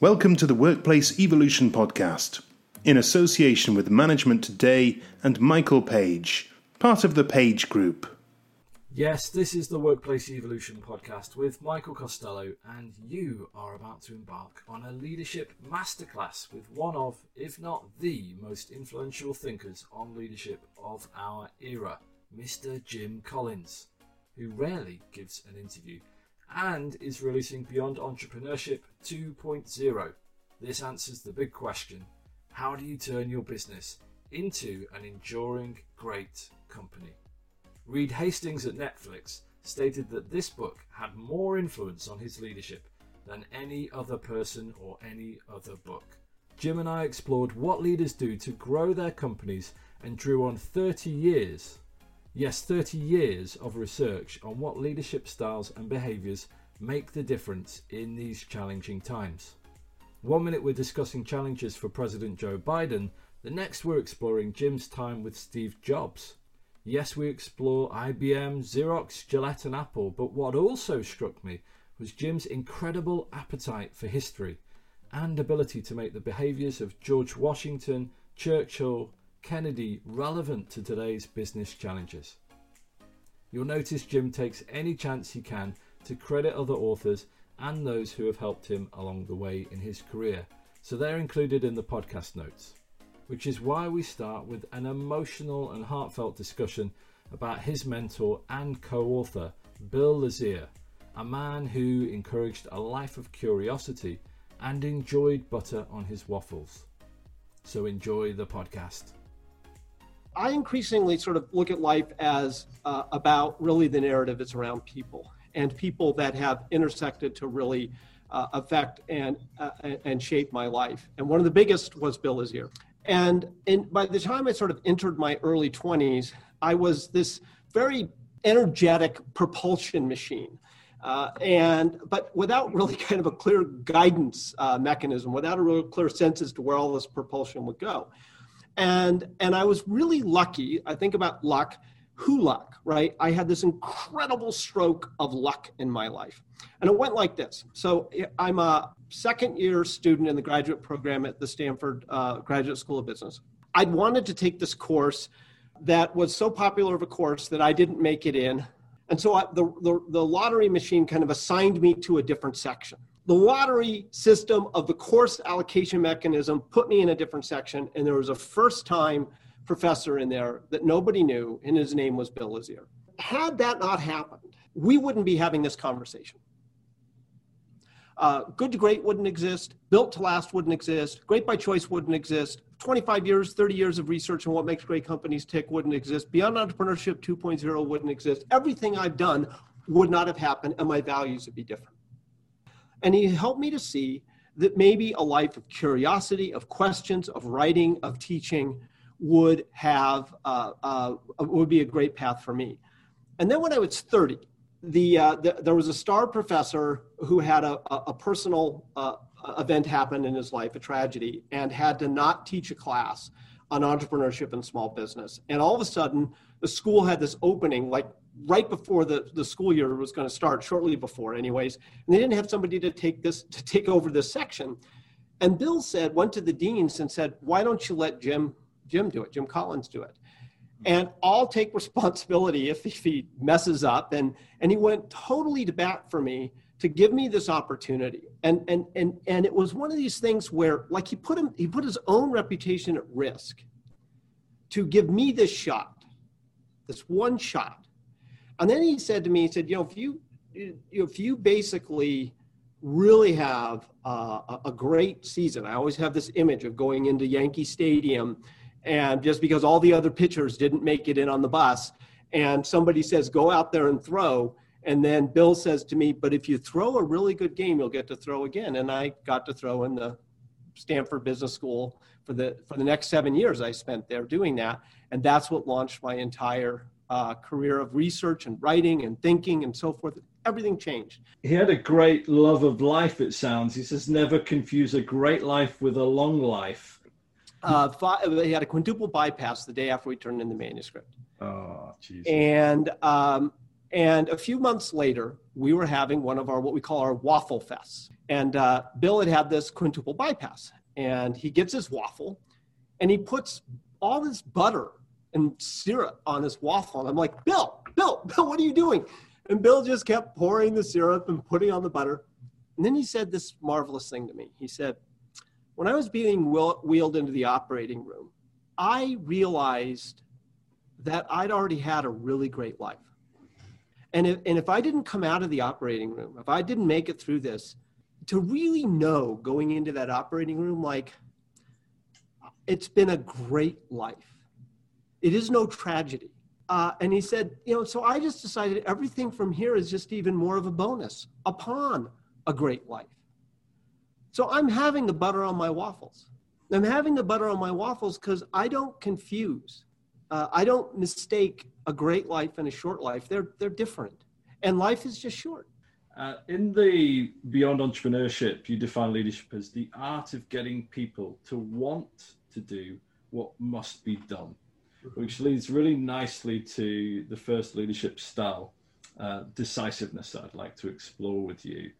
Welcome to the Workplace Evolution Podcast, in association with Management Today and Michael Page, part of the Page Group. Yes, this is the Workplace Evolution Podcast with Michael Costello, and you are about to embark on a leadership masterclass with one of, if not the most influential thinkers on leadership of our era, Mr. Jim Collins, who rarely gives an interview and is releasing Beyond Entrepreneurship 2.0. This answers the big question how do you turn your business into an enduring great company? Reed Hastings at Netflix stated that this book had more influence on his leadership than any other person or any other book. Jim and I explored what leaders do to grow their companies and drew on 30 years Yes, 30 years of research on what leadership styles and behaviours make the difference in these challenging times. One minute we're discussing challenges for President Joe Biden, the next we're exploring Jim's time with Steve Jobs. Yes, we explore IBM, Xerox, Gillette, and Apple, but what also struck me was Jim's incredible appetite for history and ability to make the behaviours of George Washington, Churchill, Kennedy relevant to today's business challenges. You'll notice Jim takes any chance he can to credit other authors and those who have helped him along the way in his career, so they're included in the podcast notes, which is why we start with an emotional and heartfelt discussion about his mentor and co author, Bill Lazier, a man who encouraged a life of curiosity and enjoyed butter on his waffles. So enjoy the podcast. I increasingly sort of look at life as uh, about really the narrative is around people and people that have intersected to really uh, affect and uh, and shape my life. And one of the biggest was Bill Lazier. And in, by the time I sort of entered my early 20s, I was this very energetic propulsion machine. Uh, and but without really kind of a clear guidance uh, mechanism, without a real clear sense as to where all this propulsion would go and and i was really lucky i think about luck who luck right? I had this incredible stroke of luck in my life. And it went like this. So i'm a second year student in the graduate program at the stanford uh, graduate school of business. I'd wanted to take this course that was so popular of a course that i didn't make it in. And so I, the, the, the lottery machine kind of assigned me to a different section the lottery system of the course allocation mechanism put me in a different section, and there was a first time professor in there that nobody knew, and his name was Bill Lazier. Had that not happened, we wouldn't be having this conversation. Uh, good to great wouldn't exist. Built to last wouldn't exist. Great by choice wouldn't exist. 25 years, 30 years of research on what makes great companies tick wouldn't exist. Beyond Entrepreneurship 2.0 wouldn't exist. Everything I've done would not have happened, and my values would be different. And he helped me to see that maybe a life of curiosity, of questions, of writing, of teaching would have uh, uh, would be a great path for me. And then when I was 30, the, uh, the there was a star professor who had a, a personal uh, event happen in his life, a tragedy, and had to not teach a class on entrepreneurship and small business. And all of a sudden, the school had this opening, like right before the, the school year was going to start, shortly before, anyways. And they didn't have somebody to take this to take over this section. And Bill said, went to the deans and said, "Why don't you let Jim Jim do it? Jim Collins do it." And I'll take responsibility if, if he messes up. And and he went totally to bat for me to give me this opportunity. And and and and it was one of these things where, like, he put him he put his own reputation at risk to give me this shot, this one shot and then he said to me, he said, you know, if you if you basically really have a great season, I always have this image of going into Yankee Stadium, and just because all the other pitchers didn't make it in on the bus, and somebody says go out there and throw, and then Bill says to me, but if you throw a really good game, you'll get to throw again, and I got to throw in the Stanford Business School for the for the next seven years I spent there doing that, and that's what launched my entire uh, career of research and writing and thinking and so forth. Everything changed. He had a great love of life, it sounds. He says, never confuse a great life with a long life. Uh, he had a quintuple bypass the day after we turned in the manuscript. Oh, jeez. And, um, and a few months later, we were having one of our what we call our waffle fests. And uh, Bill had had this quintuple bypass, and he gets his waffle, and he puts all this butter and syrup on his waffle. And I'm like, Bill, Bill, Bill, what are you doing? And Bill just kept pouring the syrup and putting on the butter. And then he said this marvelous thing to me. He said, When I was being wheeled into the operating room, I realized that I'd already had a really great life. And if, and if I didn't come out of the operating room, if I didn't make it through this, to really know going into that operating room, like, it's been a great life. It is no tragedy. Uh, and he said, you know, so I just decided everything from here is just even more of a bonus upon a great life. So I'm having the butter on my waffles. I'm having the butter on my waffles because I don't confuse. Uh, I don't mistake a great life and a short life. They're they're different, and life is just short. Uh, in the Beyond Entrepreneurship, you define leadership as the art of getting people to want to do what must be done, which leads really nicely to the first leadership style, uh, decisiveness, that I'd like to explore with you.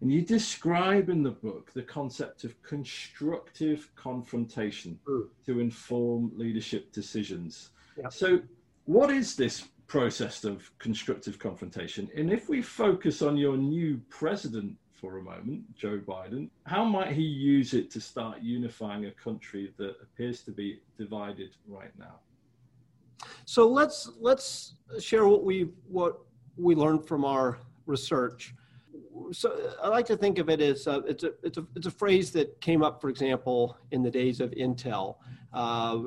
And you describe in the book the concept of constructive confrontation mm. to inform leadership decisions. So, what is this process of constructive confrontation? And if we focus on your new president for a moment, Joe Biden, how might he use it to start unifying a country that appears to be divided right now? So let's let's share what we what we learned from our research so I like to think of it as uh, it's a it's a it's a phrase that came up, for example, in the days of Intel. Uh,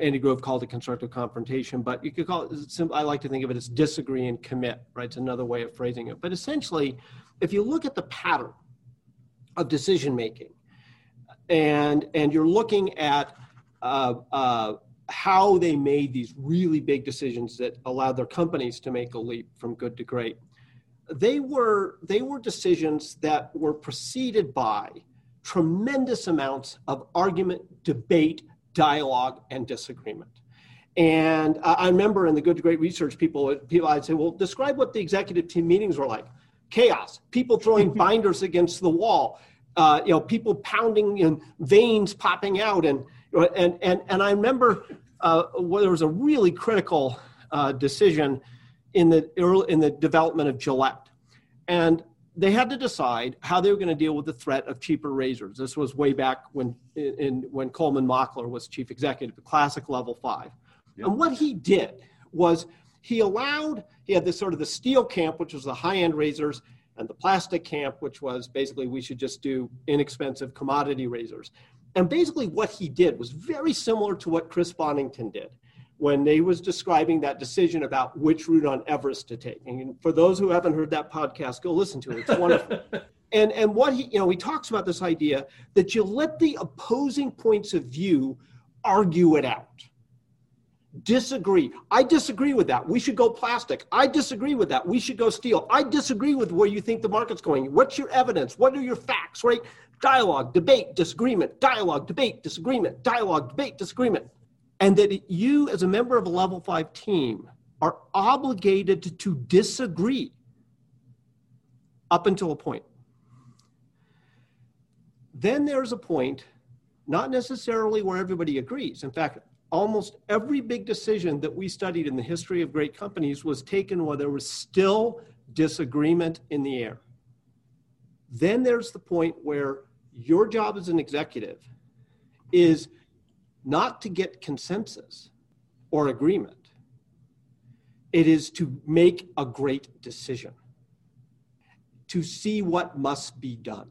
Andy Grove called it constructive confrontation, but you could call it. I like to think of it as disagree and commit. Right, it's another way of phrasing it. But essentially, if you look at the pattern of decision making, and and you're looking at uh, uh, how they made these really big decisions that allowed their companies to make a leap from good to great they were they were decisions that were preceded by tremendous amounts of argument, debate, dialogue, and disagreement. And I remember in the Good to Great research, people people I'd say, well, describe what the executive team meetings were like. Chaos, people throwing binders against the wall, uh, you know, people pounding and veins popping out, and and and and I remember uh, well, there was a really critical uh, decision in the early, in the development of Gillette, and they had to decide how they were going to deal with the threat of cheaper razors. This was way back when in, when Coleman Mockler was chief executive, classic level five. Yep. And what he did was he allowed he had this sort of the steel camp, which was the high end razors, and the plastic camp, which was basically we should just do inexpensive commodity razors. And basically, what he did was very similar to what Chris Bonington did when they was describing that decision about which route on Everest to take. And for those who haven't heard that podcast, go listen to it. It's wonderful. and and what he you know he talks about this idea that you let the opposing points of view argue it out. Disagree. I disagree with that. We should go plastic. I disagree with that. We should go steel. I disagree with where you think the market's going. What's your evidence? What are your facts, right? Dialogue, debate, disagreement, dialogue, debate, disagreement, dialogue, debate, disagreement and that you, as a member of a level five team, are obligated to disagree up until a point. Then there's a point, not necessarily where everybody agrees. In fact, almost every big decision that we studied in the history of great companies was taken while there was still disagreement in the air. Then there's the point where your job as an executive is not to get consensus or agreement. It is to make a great decision, to see what must be done.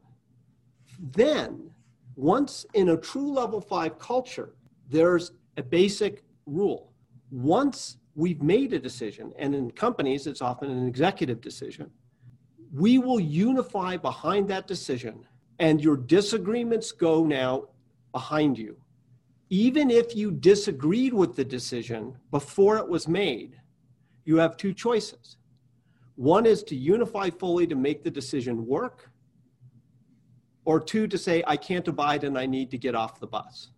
Then, once in a true level five culture, there's a basic rule. Once we've made a decision, and in companies, it's often an executive decision, we will unify behind that decision, and your disagreements go now behind you even if you disagreed with the decision before it was made, you have two choices. One is to unify fully to make the decision work, or two, to say, I can't abide and I need to get off the bus.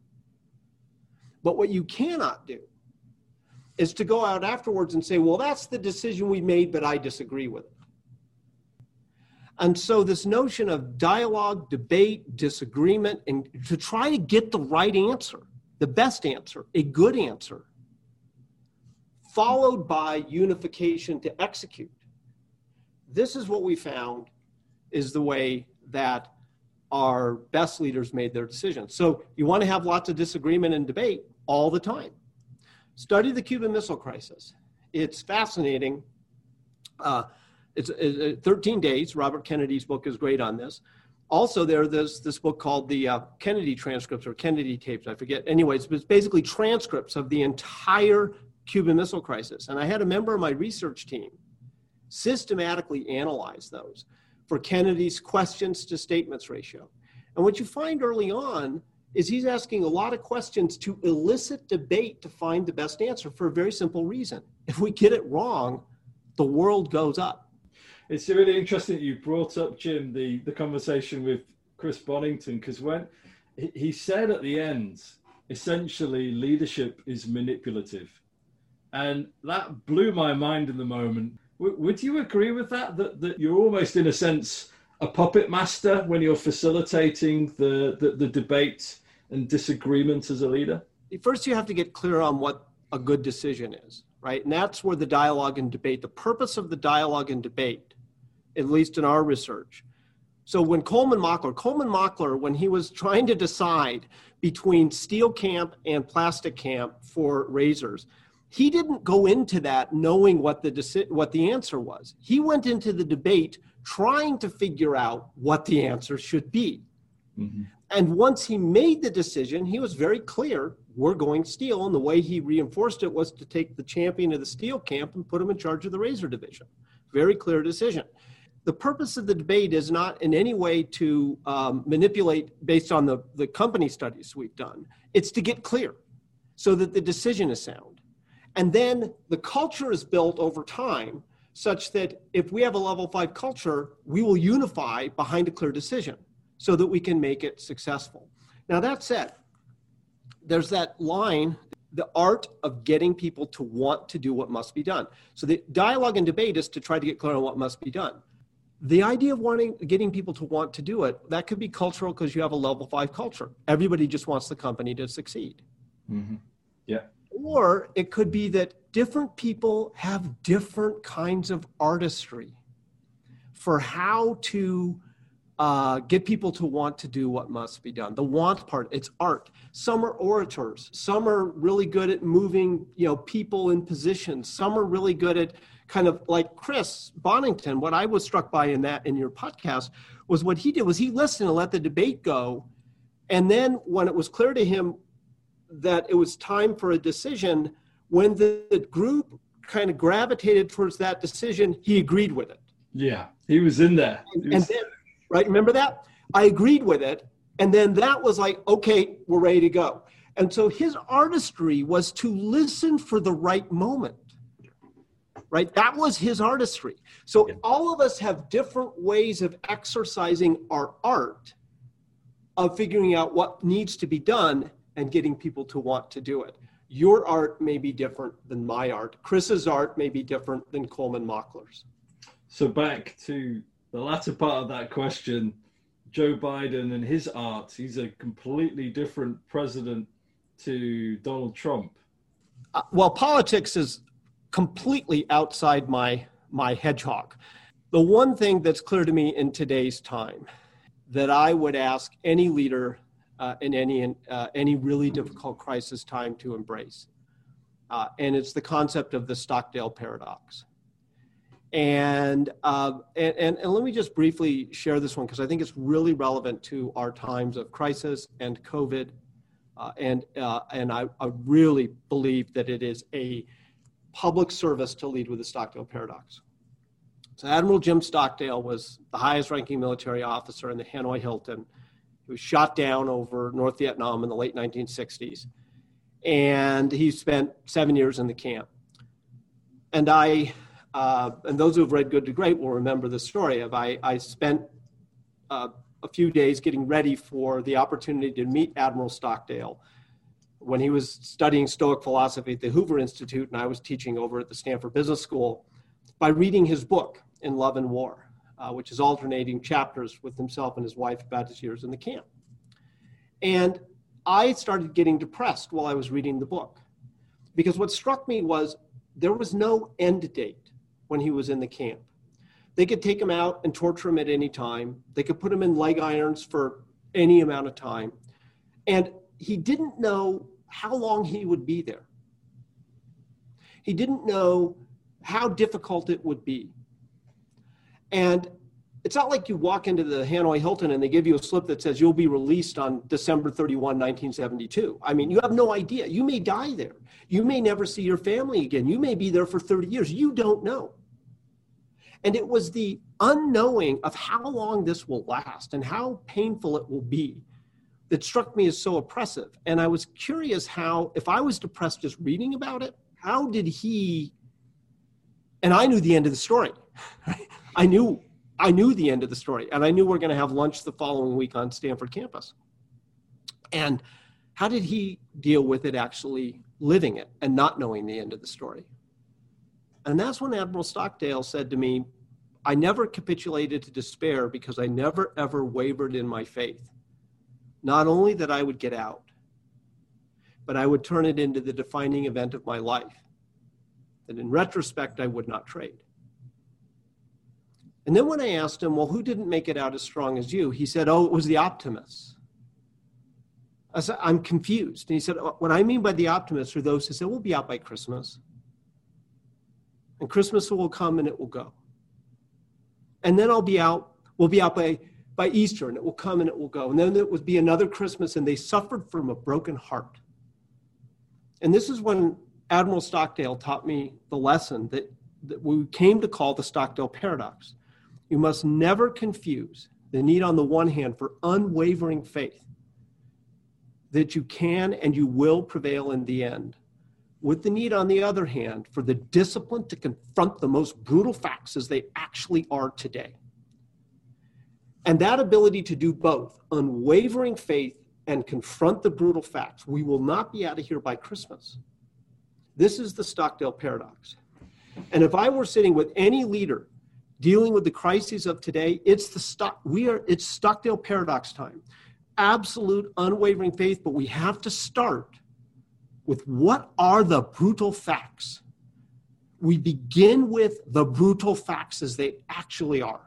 But what you cannot do is to go out afterwards and say, well, that's the decision we made, but I disagree with it. And so, this notion of dialogue, debate, disagreement, and to try to get the right answer, the best answer, a good answer, followed by unification to execute. This is what we found is the way that our best leaders made their decisions. So, you want to have lots of disagreement and debate all the time. Study the Cuban Missile Crisis. It's fascinating. Uh, it's, it's 13 days. Robert Kennedy's book is great on this. Also, there, there's this book called the uh, Kennedy transcripts or Kennedy tapes. I forget. Anyways, it's basically transcripts of the entire Cuban Missile Crisis. And I had a member of my research team systematically analyze those for Kennedy's questions to statements ratio. And what you find early on is he's asking a lot of questions to elicit debate to find the best answer for a very simple reason. If we get it wrong, the world goes up. It's really interesting that you brought up, Jim, the, the conversation with Chris Bonington, because when he said at the end, essentially, leadership is manipulative. And that blew my mind in the moment. W- would you agree with that? that? That you're almost, in a sense, a puppet master when you're facilitating the, the, the debate and disagreement as a leader? First, you have to get clear on what a good decision is, right? And that's where the dialogue and debate, the purpose of the dialogue and debate at least in our research. So when Coleman Mockler, Coleman Mockler, when he was trying to decide between steel camp and plastic camp for razors, he didn't go into that knowing what the what the answer was. He went into the debate trying to figure out what the answer should be. Mm-hmm. And once he made the decision, he was very clear we're going steel. And the way he reinforced it was to take the champion of the steel camp and put him in charge of the razor division. Very clear decision the purpose of the debate is not in any way to um, manipulate based on the, the company studies we've done. It's to get clear so that the decision is sound. And then the culture is built over time such that if we have a level five culture, we will unify behind a clear decision so that we can make it successful. Now, that said, there's that line the art of getting people to want to do what must be done. So the dialogue and debate is to try to get clear on what must be done the idea of wanting getting people to want to do it that could be cultural because you have a level five culture. Everybody just wants the company to succeed. Mm-hmm. yeah. Or it could be that different people have different kinds of artistry for how to uh, get people to want to do what must be done. The want part it's art. Some are orators. Some are really good at moving you know people in positions. Some are really good at kind of like Chris Bonington, what I was struck by in that in your podcast was what he did was he listened and let the debate go. And then when it was clear to him that it was time for a decision, when the, the group kind of gravitated towards that decision, he agreed with it. Yeah, he was in there. Was... And then, right, remember that? I agreed with it. And then that was like, okay, we're ready to go. And so his artistry was to listen for the right moment right? That was his artistry. So yeah. all of us have different ways of exercising our art of figuring out what needs to be done and getting people to want to do it. Your art may be different than my art. Chris's art may be different than Coleman Mockler's. So back to the latter part of that question, Joe Biden and his art, he's a completely different president to Donald Trump. Uh, well, politics is completely outside my my hedgehog. The one thing that's clear to me in today's time that I would ask any leader uh, in any uh, any really difficult crisis time to embrace, uh, and it's the concept of the Stockdale paradox. And, uh, and, and, and let me just briefly share this one because I think it's really relevant to our times of crisis and COVID. Uh, and uh, and I, I really believe that it is a public service to lead with the Stockdale paradox. So Admiral Jim Stockdale was the highest ranking military officer in the Hanoi Hilton. He was shot down over North Vietnam in the late 1960s. And he spent seven years in the camp. And I, uh, and those who have read Good to Great will remember the story of I, I spent uh, a few days getting ready for the opportunity to meet Admiral Stockdale when he was studying Stoic philosophy at the Hoover Institute, and I was teaching over at the Stanford Business School, by reading his book, In Love and War. uh, which is alternating chapters with himself and his wife about his years in the camp. And I started getting depressed while I was reading the book because what struck me was there was no end date when he was in the camp. They could take him out and torture him at any time. They could put him in leg irons for any amount of time. And he didn't know how long he would be there. He didn't know how difficult it would be. And it's not like you walk into the Hanoi Hilton and they give you a slip that says you'll be released on December 31, 1972. I mean, you have no idea. You may die there. You may never see your family again. You may be there for 30 years. You don't know. And it was the unknowing of how long this will last and how painful it will be that struck me as so oppressive. And I was curious how, if I was depressed just reading about it, how did he? And I knew the end of the story. I knew I knew the end of the story, and I knew we are going to have lunch the following week on Stanford campus. And how did he deal with it actually living it and not knowing the end of the story? And that's when Admiral Stockdale said to me, I never capitulated to despair because I never ever wavered in my faith. Not only that I would get out, but I would turn it into the defining event of my life that in retrospect I would not trade. And then when I asked him, well, who didn't make it out as strong as you? He said, oh, it was the optimists. I said, I'm confused. And he said, oh, what I mean by the optimists are those who say, we'll be out by Christmas. And Christmas will come and it will go. And then I'll be out, we'll be out by, by Easter and it will come and it will go. And then it would be another Christmas and they suffered from a broken heart. And this is when Admiral Stockdale taught me the lesson that, that we came to call the Stockdale paradox. You must never confuse the need, on the one hand, for unwavering faith that you can and you will prevail in the end, with the need, on the other hand, for the discipline to confront the most brutal facts as they actually are today. And that ability to do both, unwavering faith and confront the brutal facts, we will not be out of here by Christmas. This is the Stockdale paradox. And if I were sitting with any leader dealing with the crises of today, it's the stock we are it's Stockdale paradox time. Absolute unwavering faith, but we have to start with what are the brutal facts. We begin with the brutal facts as they actually are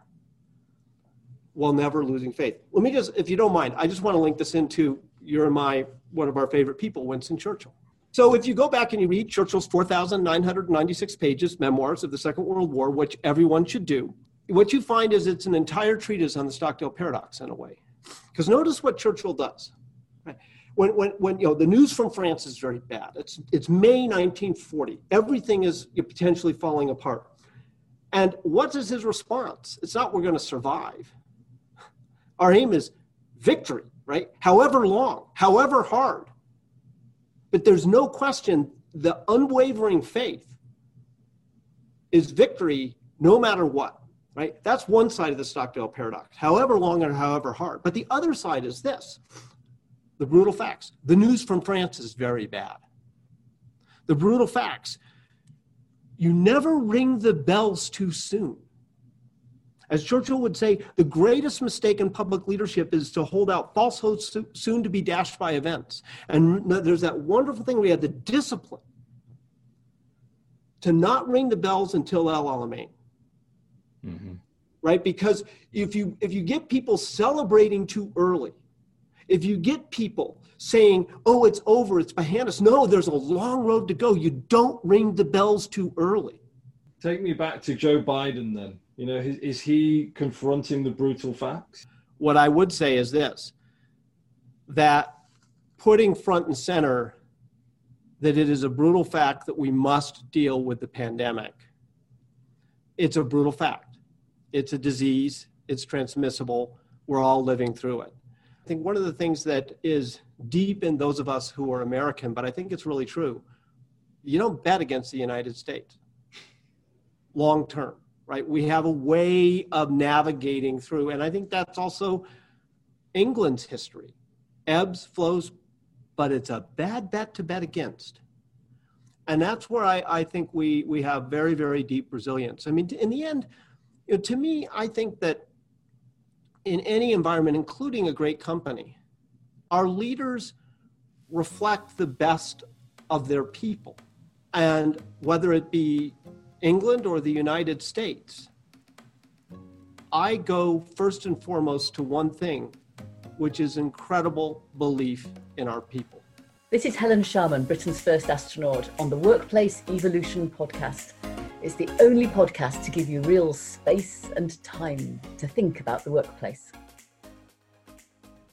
while never losing faith. Let me just, if you don't mind, I just want to link this into your and my one of our favorite people, Winston Churchill. So if you go back and you read Churchill's 4,996 pages, memoirs of the Second World War, which everyone should do, what you find is it's an entire treatise on the Stockdale paradox in a way. Because notice what Churchill does. When, when, when you know the news from France is very bad. It's it's May 1940. Everything is potentially falling apart. And what is his response? It's not we're going to survive. Our aim is victory, right? However long, however hard. But there's no question the unwavering faith is victory no matter what, right? That's one side of the Stockdale paradox, however long or however hard. But the other side is this the brutal facts. The news from France is very bad. The brutal facts. You never ring the bells too soon. As Churchill would say, the greatest mistake in public leadership is to hold out false hopes soon to be dashed by events. And there's that wonderful thing we have the discipline to not ring the bells until El Alamein. Mm-hmm. Right? Because if you if you get people celebrating too early, if you get people saying, oh, it's over, it's behind us, no, there's a long road to go. You don't ring the bells too early. Take me back to Joe Biden then. You know, is he confronting the brutal facts? What I would say is this that putting front and center that it is a brutal fact that we must deal with the pandemic. It's a brutal fact. It's a disease, it's transmissible. We're all living through it. I think one of the things that is deep in those of us who are American, but I think it's really true, you don't bet against the United States long term right? We have a way of navigating through, and I think that's also England's history. Ebbs, flows, but it's a bad bet to bet against. And that's where I, I think we, we have very, very deep resilience. I mean, in the end, You know, to me, I think that in any environment, including a great company, our leaders reflect the best of their people. And whether it be England or the United States, I go first and foremost to one thing, which is incredible belief in our people. This is Helen Sharman, Britain's first astronaut, on the Workplace Evolution podcast. It's the only podcast to give you real space and time to think about the workplace.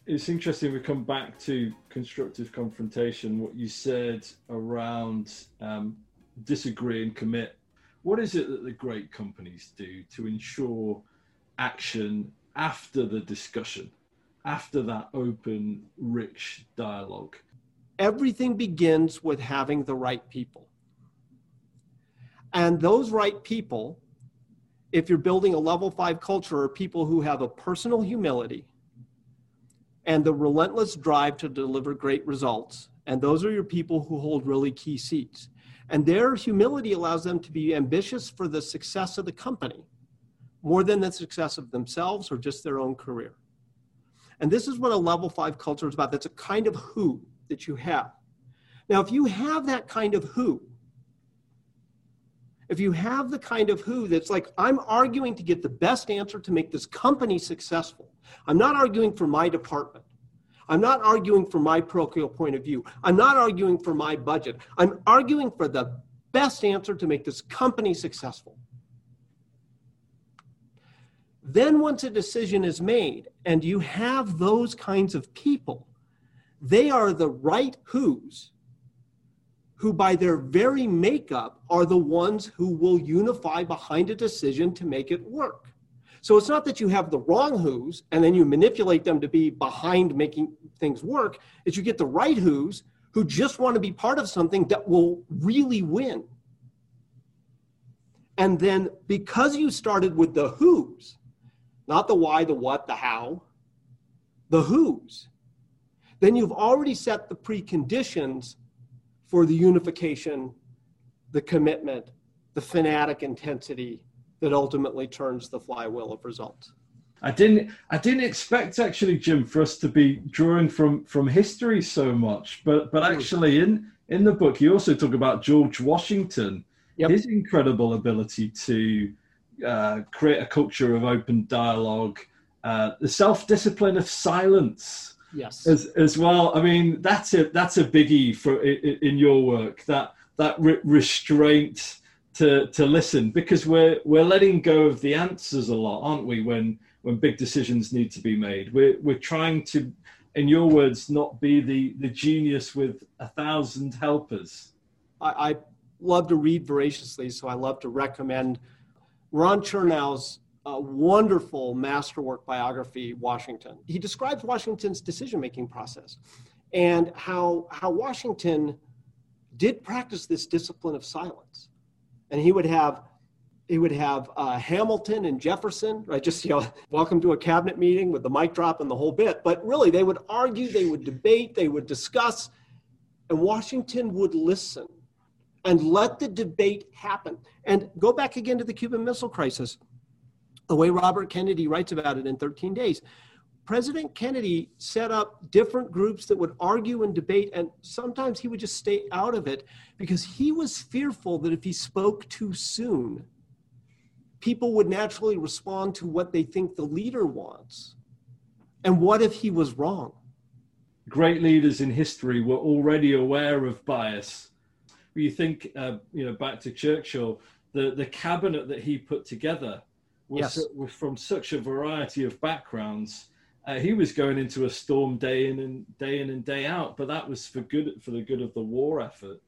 It's interesting we come back to constructive confrontation, what you said around um, disagree and commit. What is it that the great companies do to ensure action after the discussion, after that open, rich dialogue? Everything begins with having the right people. And those right people, if you're building a level five culture, are people who have a personal humility and the relentless drive to deliver great results. And those are your people who hold really key seats. And their humility allows them to be ambitious for the success of the company more than the success of themselves or just their own career. And this is what a level five culture is about. That's a kind of who that you have. Now, if you have that kind of who, if you have the kind of who that's like, I'm arguing to get the best answer to make this company successful, I'm not arguing for my department. I'm not arguing for my parochial point of view. I'm not arguing for my budget. I'm arguing for the best answer to make this company successful. Then, once a decision is made and you have those kinds of people, they are the right who's who, by their very makeup, are the ones who will unify behind a decision to make it work. So it's not that you have the wrong who's and then you manipulate them to be behind making things work. It's you get the right who's who just want to be part of something that will really win. And then because you started with the who's, not the why, the what, the how, the who's, then you've already set the preconditions for the unification, the commitment, the fanatic intensity that ultimately turns the flywheel of results. I didn't I didn't expect actually, Jim, for us to be drawing from from history so much, but but actually in in the book you also talk about George Washington, yep. his incredible ability to uh, create a culture of open dialogue, uh, the self discipline of silence yes as as well i mean that's a that's a biggie for in, in your work that that re- restraint to to listen because we're we're letting go of the answers a lot aren't we when when big decisions need to be made we're we're trying to in your words not be the the genius with a thousand helpers i, I love to read voraciously so i love to recommend ron chernow's a wonderful masterwork biography, Washington. He describes Washington's decision making process and how, how Washington did practice this discipline of silence. And he would have he would have uh, Hamilton and Jefferson, right? Just you know, welcome to a cabinet meeting with the mic drop and the whole bit. But really, they would argue, they would debate, they would discuss, and Washington would listen and let the debate happen. And go back again to the Cuban Missile Crisis the way Robert Kennedy writes about it in 13 days. President Kennedy set up different groups that would argue and debate, and sometimes he would just stay out of it because he was fearful that if he spoke too soon, people would naturally respond to what they think the leader wants. And what if he was wrong? Great leaders in history were already aware of bias. You think, uh, you know, back to Churchill, the, the cabinet that he put together was, yes. was from such a variety of backgrounds. Uh, he was going into a storm day in and day in and day out, but that was for good for the good of the war effort.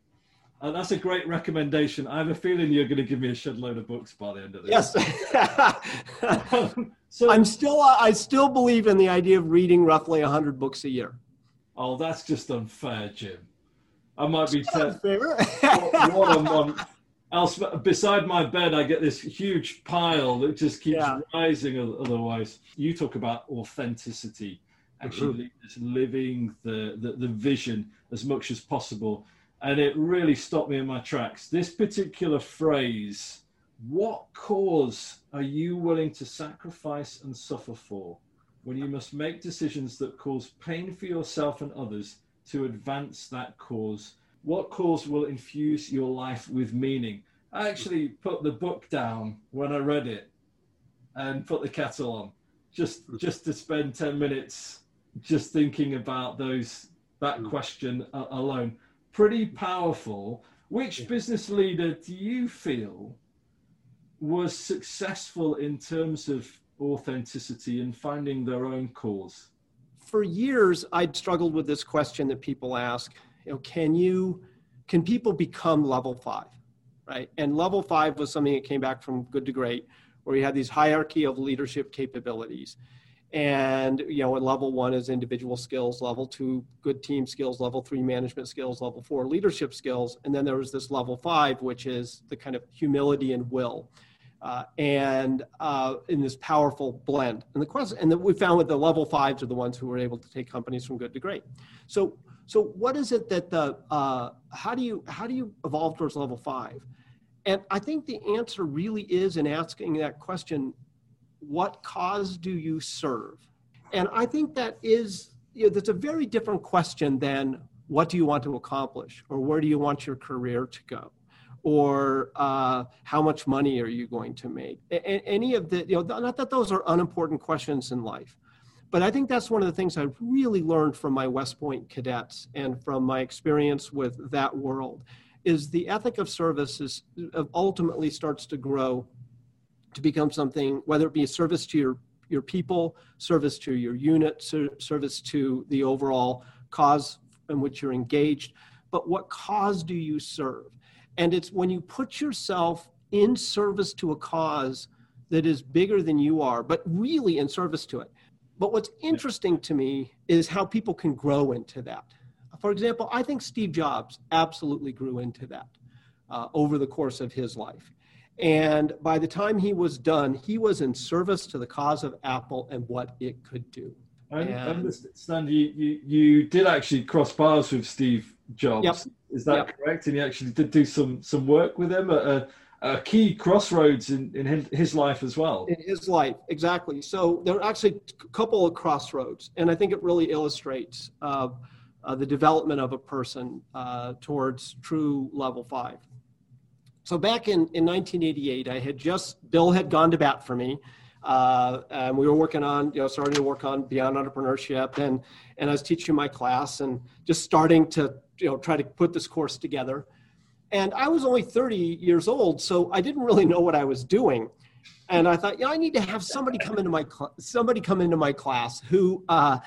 Uh, that's a great recommendation. I have a feeling you're going to give me a shed load of books by the end of this. Yes. so I'm still I still believe in the idea of reading roughly 100 books a year. Oh, that's just unfair, Jim. I might be ten. what, what a month else beside my bed i get this huge pile that just keeps yeah. rising otherwise you talk about authenticity actually mm-hmm. living the, the, the vision as much as possible and it really stopped me in my tracks this particular phrase what cause are you willing to sacrifice and suffer for when you must make decisions that cause pain for yourself and others to advance that cause? What cause will infuse your life with meaning? I actually put the book down when I read it and put the kettle on just just to spend 10 minutes just thinking about those that mm. question alone pretty powerful which business leader do you feel was successful in terms of authenticity and finding their own cause? For years, I'd struggled with this question that people ask, you know, can you, can people become level five, right? And level five was something that came back from good to great, where you had these hierarchy of leadership capabilities. And, you know, at level one is individual skills, level two, good team skills, level three, management skills, level four, leadership skills. And then there was this level five, which is the kind of humility and will uh, and uh, in this powerful blend. And the question, and we found that the level fives are the ones who were able to take companies from good to great. So, so what is it that the uh, how do you how do you evolve towards level five? And I think the answer really is in asking that question: What cause do you serve? And I think that is you know, that's a very different question than what do you want to accomplish or where do you want your career to go or uh, how much money are you going to make? A- any of the, you know, not that those are unimportant questions in life, but I think that's one of the things I've really learned from my West Point cadets and from my experience with that world is the ethic of service is ultimately starts to grow to become something, whether it be a service to your, your people, service to your unit, service to the overall cause in which you're engaged, but what cause do you serve? And it's when you put yourself in service to a cause that is bigger than you are, but really in service to it. But what's interesting to me is how people can grow into that. For example, I think Steve Jobs absolutely grew into that uh, over the course of his life. And by the time he was done, he was in service to the cause of Apple and what it could do. I understand you, you, you did actually cross paths with Steve Jobs. Yep. Is that yep. correct? And you actually did do some some work with him at a, a, key crossroads in, in his life as well. In his life, exactly. So there are actually a couple of crossroads, and I think it really illustrates uh, uh, the development of a person uh, towards true level five. So back in, in 1988, I had just Bill had gone to bat for me. Uh, and we were working on, you know, starting to work on beyond entrepreneurship, and and I was teaching my class and just starting to you know try to put this course together and i was only 30 years old so i didn't really know what i was doing and i thought yeah i need to have somebody come into my cl- somebody come into my class who uh,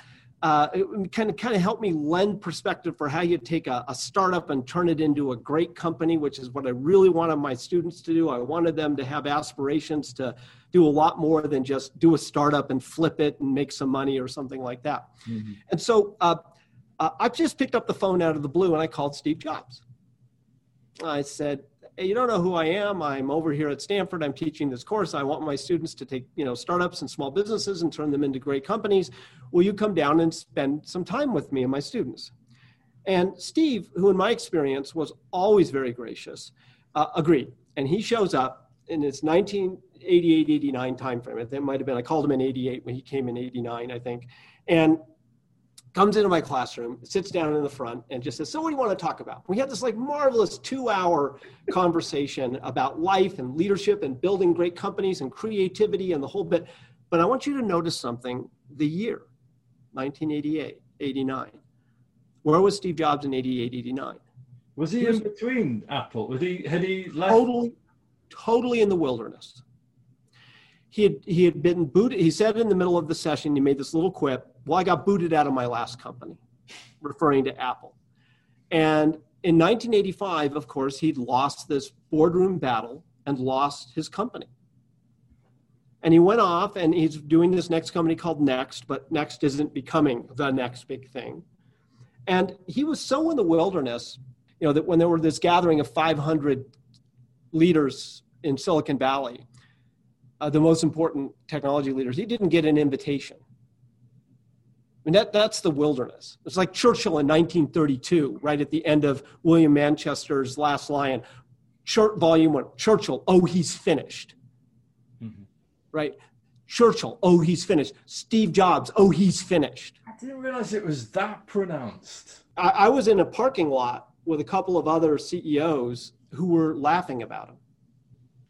uh, kind of kind of help me lend perspective for how you take a, a, startup and turn it into a great company, which is what I really wanted my students to do. I wanted them to have aspirations to do a lot more than just do a startup and flip it and make some money or something like that. Mm-hmm. And so uh, uh, I just picked up the phone out of the blue and I called Steve Jobs. I said, hey, you don't know who I am. I'm over here at Stanford. I'm teaching this course. I want my students to take, you know, startups and small businesses and turn them into great companies. Will you come down and spend some time with me and my students? And Steve, who in my experience was always very gracious, uh, agreed. And he shows up in his 1988, 89 timeframe. It might have been, I called him in 88 when he came in 89, I think. And comes into my classroom, sits down in the front, and just says, So, what do you want to talk about? We had this like marvelous two hour conversation about life and leadership and building great companies and creativity and the whole bit. But I want you to notice something the year 1988, 89. Where was Steve Jobs in 88, 89? Was he, he was in between Apple? Was he, had he left? Totally, totally in the wilderness. He had, he had been booted. He said in the middle of the session, he made this little quip well, I got booted out of my last company, referring to Apple. And in 1985, of course, he'd lost this boardroom battle and lost his company. And he went off and he's doing this next company called Next, but Next isn't becoming the next big thing. And he was so in the wilderness, you know, that when there were this gathering of 500 leaders in Silicon Valley, uh, the most important technology leaders, he didn't get an invitation. I mean, that, that's the wilderness. It's like Churchill in 1932, right at the end of William Manchester's Last Lion. Church, volume one, Churchill, oh, he's finished. Mm-hmm. Right? Churchill, oh, he's finished. Steve Jobs, oh, he's finished. I didn't realize it was that pronounced. I, I was in a parking lot with a couple of other CEOs who were laughing about him.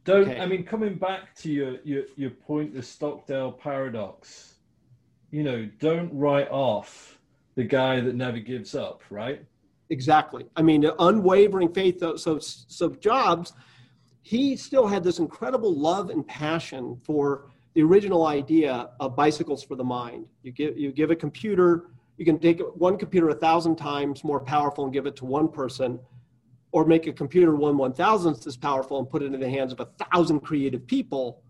Don't okay. I mean coming back to your, your your point, the Stockdale paradox. You know, don't write off the guy that never gives up, right? Exactly. I mean, the unwavering faith. So, so Jobs, he still had this incredible love and passion for the original idea of bicycles for the mind. You give you give a computer, you can take one computer a thousand times more powerful and give it to one person, or make a computer one one thousandth as powerful and put it in the hands of a thousand creative people.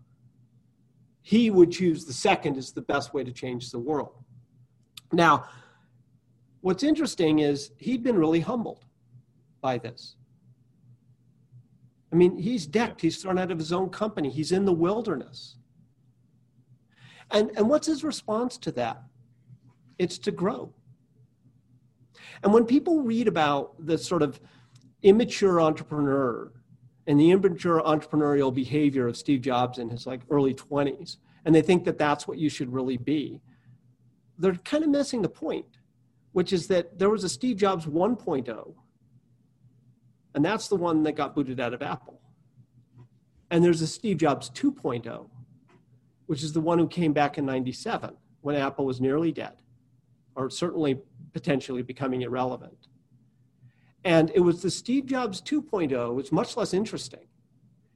He would choose the second as the best way to change the world. Now, What's interesting is he'd been really humbled by this. I mean, he's decked, he's thrown out of his own company, he's in the wilderness. And, and what's his response to that? It's to grow. And when people read about the sort of immature entrepreneur and the immature entrepreneurial behavior of Steve Jobs in his like early 20s, and they think that that's what you should really be, they're kind of missing the point which is that there was a Steve Jobs 1.0, and that's the one that got booted out of Apple. And there's a Steve Jobs 2.0, which is the one who came back in 97 when Apple was nearly dead, or certainly potentially becoming irrelevant. And it was the Steve Jobs 2.0, which much less interesting,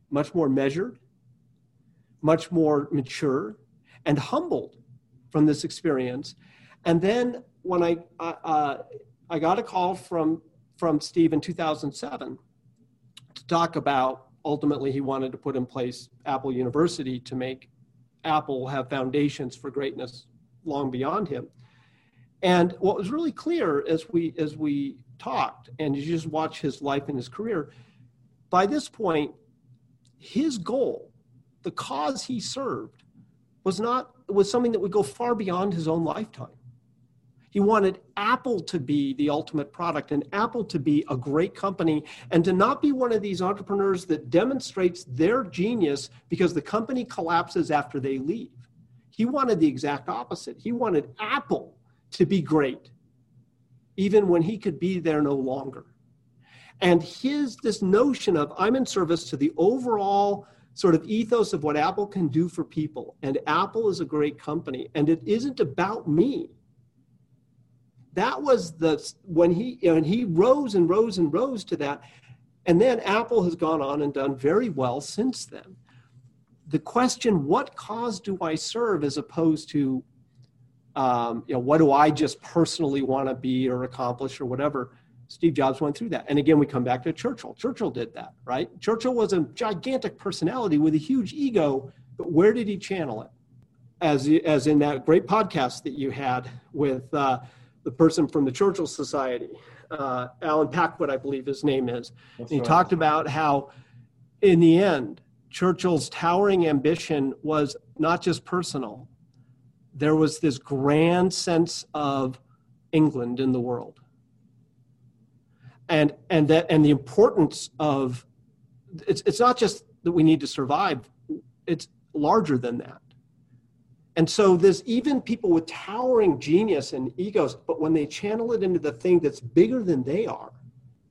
much more measured, much more mature, and humbled from this experience. And then when I uh, I got a call from from Steve in 2007 to talk about ultimately he wanted to put in place Apple University to make Apple have foundations for greatness long beyond him. And what was really clear as we as we talked, and you just watch his life and his career, by this point, his goal, the cause he served, was not was something that would go far beyond his own lifetime. He wanted Apple to be the ultimate product and Apple to be a great company and to not be one of these entrepreneurs that demonstrates their genius because the company collapses after they leave. He wanted the exact opposite. He wanted Apple to be great, even when he could be there no longer. And his this notion of I'm in service to the overall sort of ethos of what Apple can do for people. And Apple is a great company. And it isn't about me that was the when he and he rose and rose and rose to that and then apple has gone on and done very well since then the question what cause do i serve as opposed to um, you know what do i just personally want to be or accomplish or whatever? Steve jobs went through that. And again we come back to churchill. Churchill did that right? Churchill was a gigantic personality with a huge ego but where did he channel it? As as in that great podcast that you had with uh, the person from the Churchill Society, uh, Allen Packwood, I believe his name is. he right. talked about how, in the end, Churchill's towering ambition was not just personal, there was this grand sense of England in the world. And, and that and the importance of it's, it's not just that we need to survive it's larger than that and so there's even people with towering genius and egos, but when they channel it into the thing that's bigger than they are,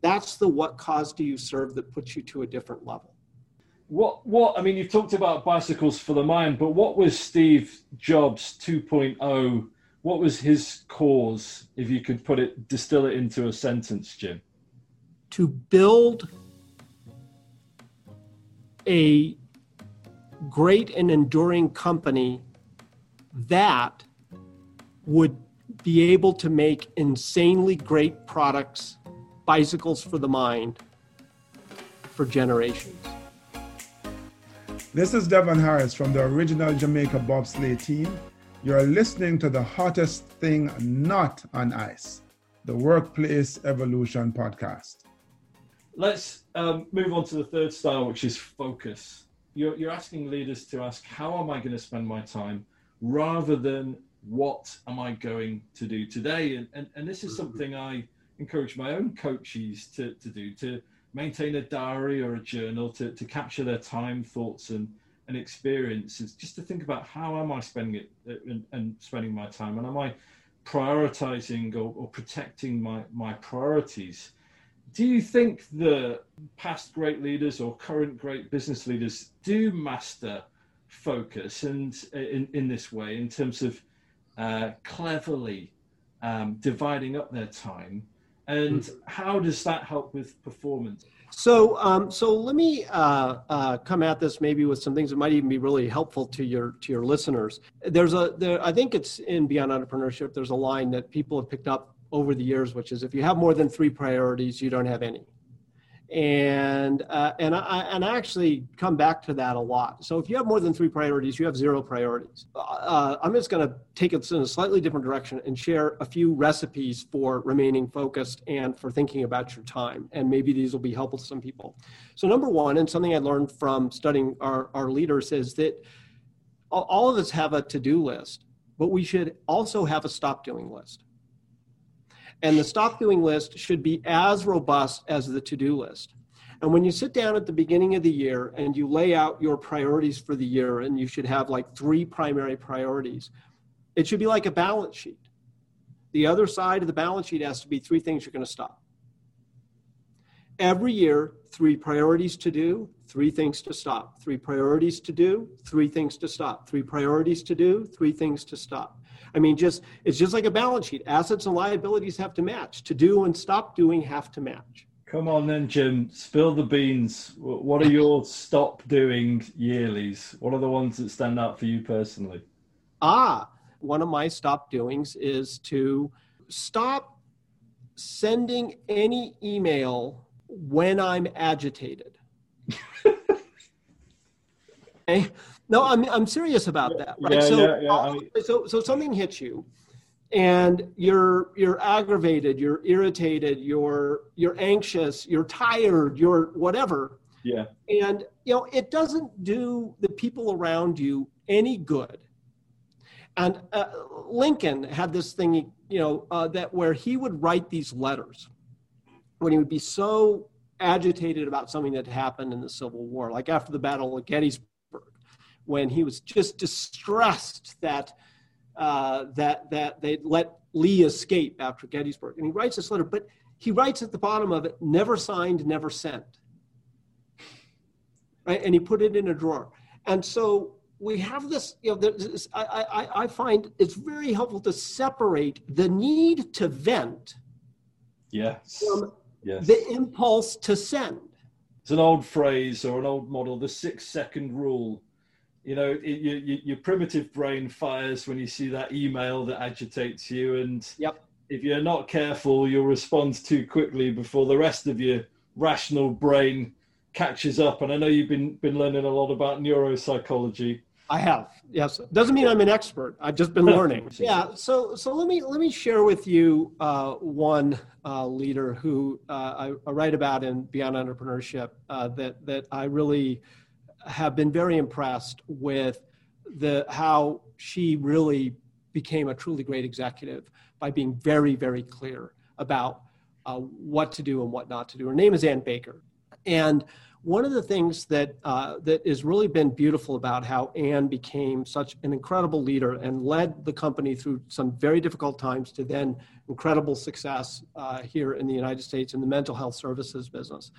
that's the what cause do you serve that puts you to a different level. What what I mean, you've talked about bicycles for the mind, but what was Steve Jobs 2.0? What was his cause, if you could put it, distill it into a sentence, Jim? To build a great and enduring company that would be able to make insanely great products, bicycles for the mind, for generations. This is Devon Harris from the original Jamaica bobsleigh team. You're listening to the hottest thing not on ice, the Workplace Evolution Podcast. Let's um, move on to the third style, which is focus. You're, you're asking leaders to ask, how am I going to spend my time? rather than what am I going to do today? And, and, and this is something I encourage my own coaches to, to do to maintain a diary or a journal to, to capture their time, thoughts, and, and experiences, just to think about how am I spending it uh, and, and spending my time, and am I prioritizing or, or protecting my, my priorities? Do you think the past great leaders or current great business leaders do master focus and in, in this way in terms of uh, cleverly um, dividing up their time and mm-hmm. how does that help with performance? So um, so let me uh, uh, come at this maybe with some things that might even be really helpful to your to your listeners. There's a there i think it's in beyond entrepreneurship there's a line that people have picked up over the years which is if you have more than three priorities you don't have any and uh, and I and I actually come back to that a lot. So if you have more than three priorities, you have zero priorities. Uh, I'm just going to take it in a slightly different direction and share a few recipes for remaining focused and for thinking about your time. And maybe these will be helpful to some people. So number one, and something I learned from studying our our leaders is that all of us have a to-do list, but we should also have a stop doing list. And the stop doing list should be as robust as the to do list. And when you sit down at the beginning of the year and you lay out your priorities for the year, and you should have like three primary priorities, it should be like a balance sheet. The other side of the balance sheet has to be three things you're going to stop. Every year, three priorities to do, three things to stop. Three priorities to do, three things to stop. Three priorities to do, three things to stop. I mean, just it's just like a balance sheet. Assets and liabilities have to match. To do and stop doing have to match. Come on then, Jim. Spill the beans. What are your stop doing yearlies? What are the ones that stand out for you personally? Ah, one of my stop doings is to stop sending any email when I'm agitated. okay? No, I'm I'm serious about that. Right. Yeah, so, yeah, yeah. I mean, so so something hits you, and you're you're aggravated, you're irritated, you're you're anxious, you're tired, you're whatever. Yeah. And you know it doesn't do the people around you any good. And uh, Lincoln had this thing, you know, uh, that where he would write these letters when he would be so agitated about something that happened in the Civil War, like after the Battle of Gettysburg when he was just distressed that uh, that that they let Lee escape after Gettysburg, and he writes this letter, but he writes at the bottom of it, "Never signed, never sent," right? And he put it in a drawer, and so we have this. You know, this, I, I I find it's very helpful to separate the need to vent, yes, from yes. the impulse to send. It's an old phrase or an old model, the six second rule you know it, you, your primitive brain fires when you see that email that agitates you and yep. if you're not careful you'll respond too quickly before the rest of your rational brain catches up. And i know you've been been learning a lot about neuropsychology. I have yes. Doesn't mean i'm an expert. I've just been learning. Yeah so so let me let me share with you uh, one uh, leader who uh, I, I, write about in beyond entrepreneurship uh, that that i really have been very impressed with the how she really became a truly great executive by being very, very clear about uh, what to do and what not to do. Her name is Anne Bakar, and one of the things that uh, that has really been beautiful about how Anne became such an incredible leader and led the company through some very difficult times to then incredible success uh, here in the United States in the mental health services business,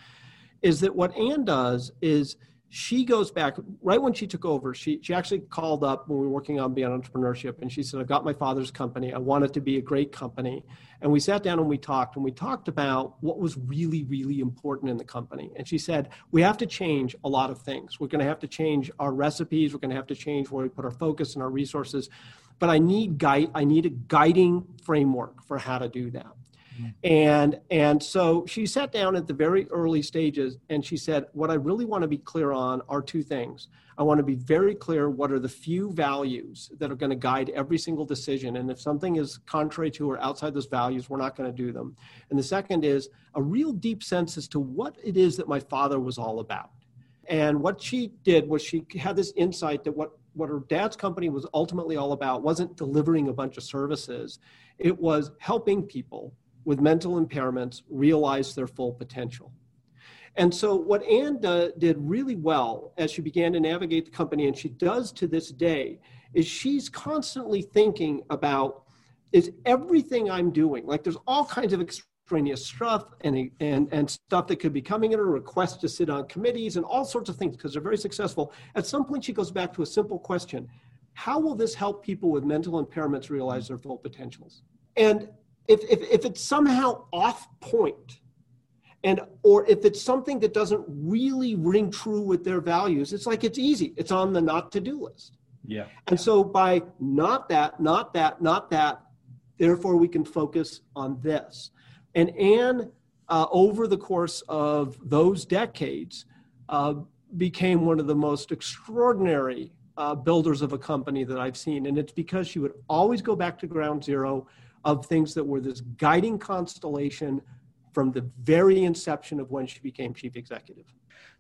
is that what Anne does is she goes back right when she took over she, she actually called up when we were working on beyond entrepreneurship and she said i've got my father's company. I want it to be a great company. And we sat down and we talked and we talked about what was really really important in the company. And she said we have to change a lot of things. We're going to have to change our recipes. We're going to have to change where we put our focus and our resources. But i need guide i need a guiding framework for how to do that and and so she sat down at the very early stages and she said what i really want to be clear on are two things. I want to be very clear what are the few values that are going to guide every single decision. And if something is contrary to or outside those values we're not going to do them. And the second is a real deep sense as to what it is that my father was all about. And what she did was she had this insight that what what her dad's company was ultimately all about wasn't delivering a bunch of services. It was helping people with mental impairments realize their full potential. And so, what Anne did really well as she began to navigate the company, and she does to this day, is she's constantly thinking about is everything I'm doing, like there's all kinds of extraneous stuff and, and, and stuff that could be coming in, a request to sit on committees and all sorts of things because they're very successful. At some point, she goes back to a simple question How will this help people with mental impairments realize their full potentials? And if, if, if it's somehow off point, and or if it's something that doesn't really ring true with their values it's like it's easy. It's on the not to do list. Yeah. And so by not that not that not that therefore we can focus on this. And anne uh, over the course of those decades uh, became one of the most extraordinary uh, builders of a company that i've seen. And it's because she would always go back to ground zero of things that were this guiding constellation from the very inception of when she became chief executive.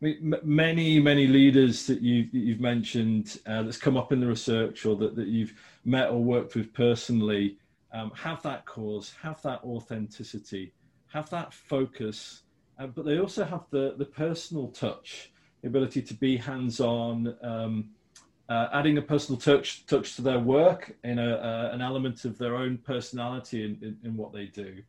I mean, many, many leaders that you've, you've mentioned uh, that's come up in the research or that, that you've met or worked with personally um, have that cause, have that authenticity, have that focus, uh, but they also have the, the personal touch, the ability to be hands on, um, uh, adding a personal touch, touch to their work in a, uh, an element of their own personality in, in, in what they do.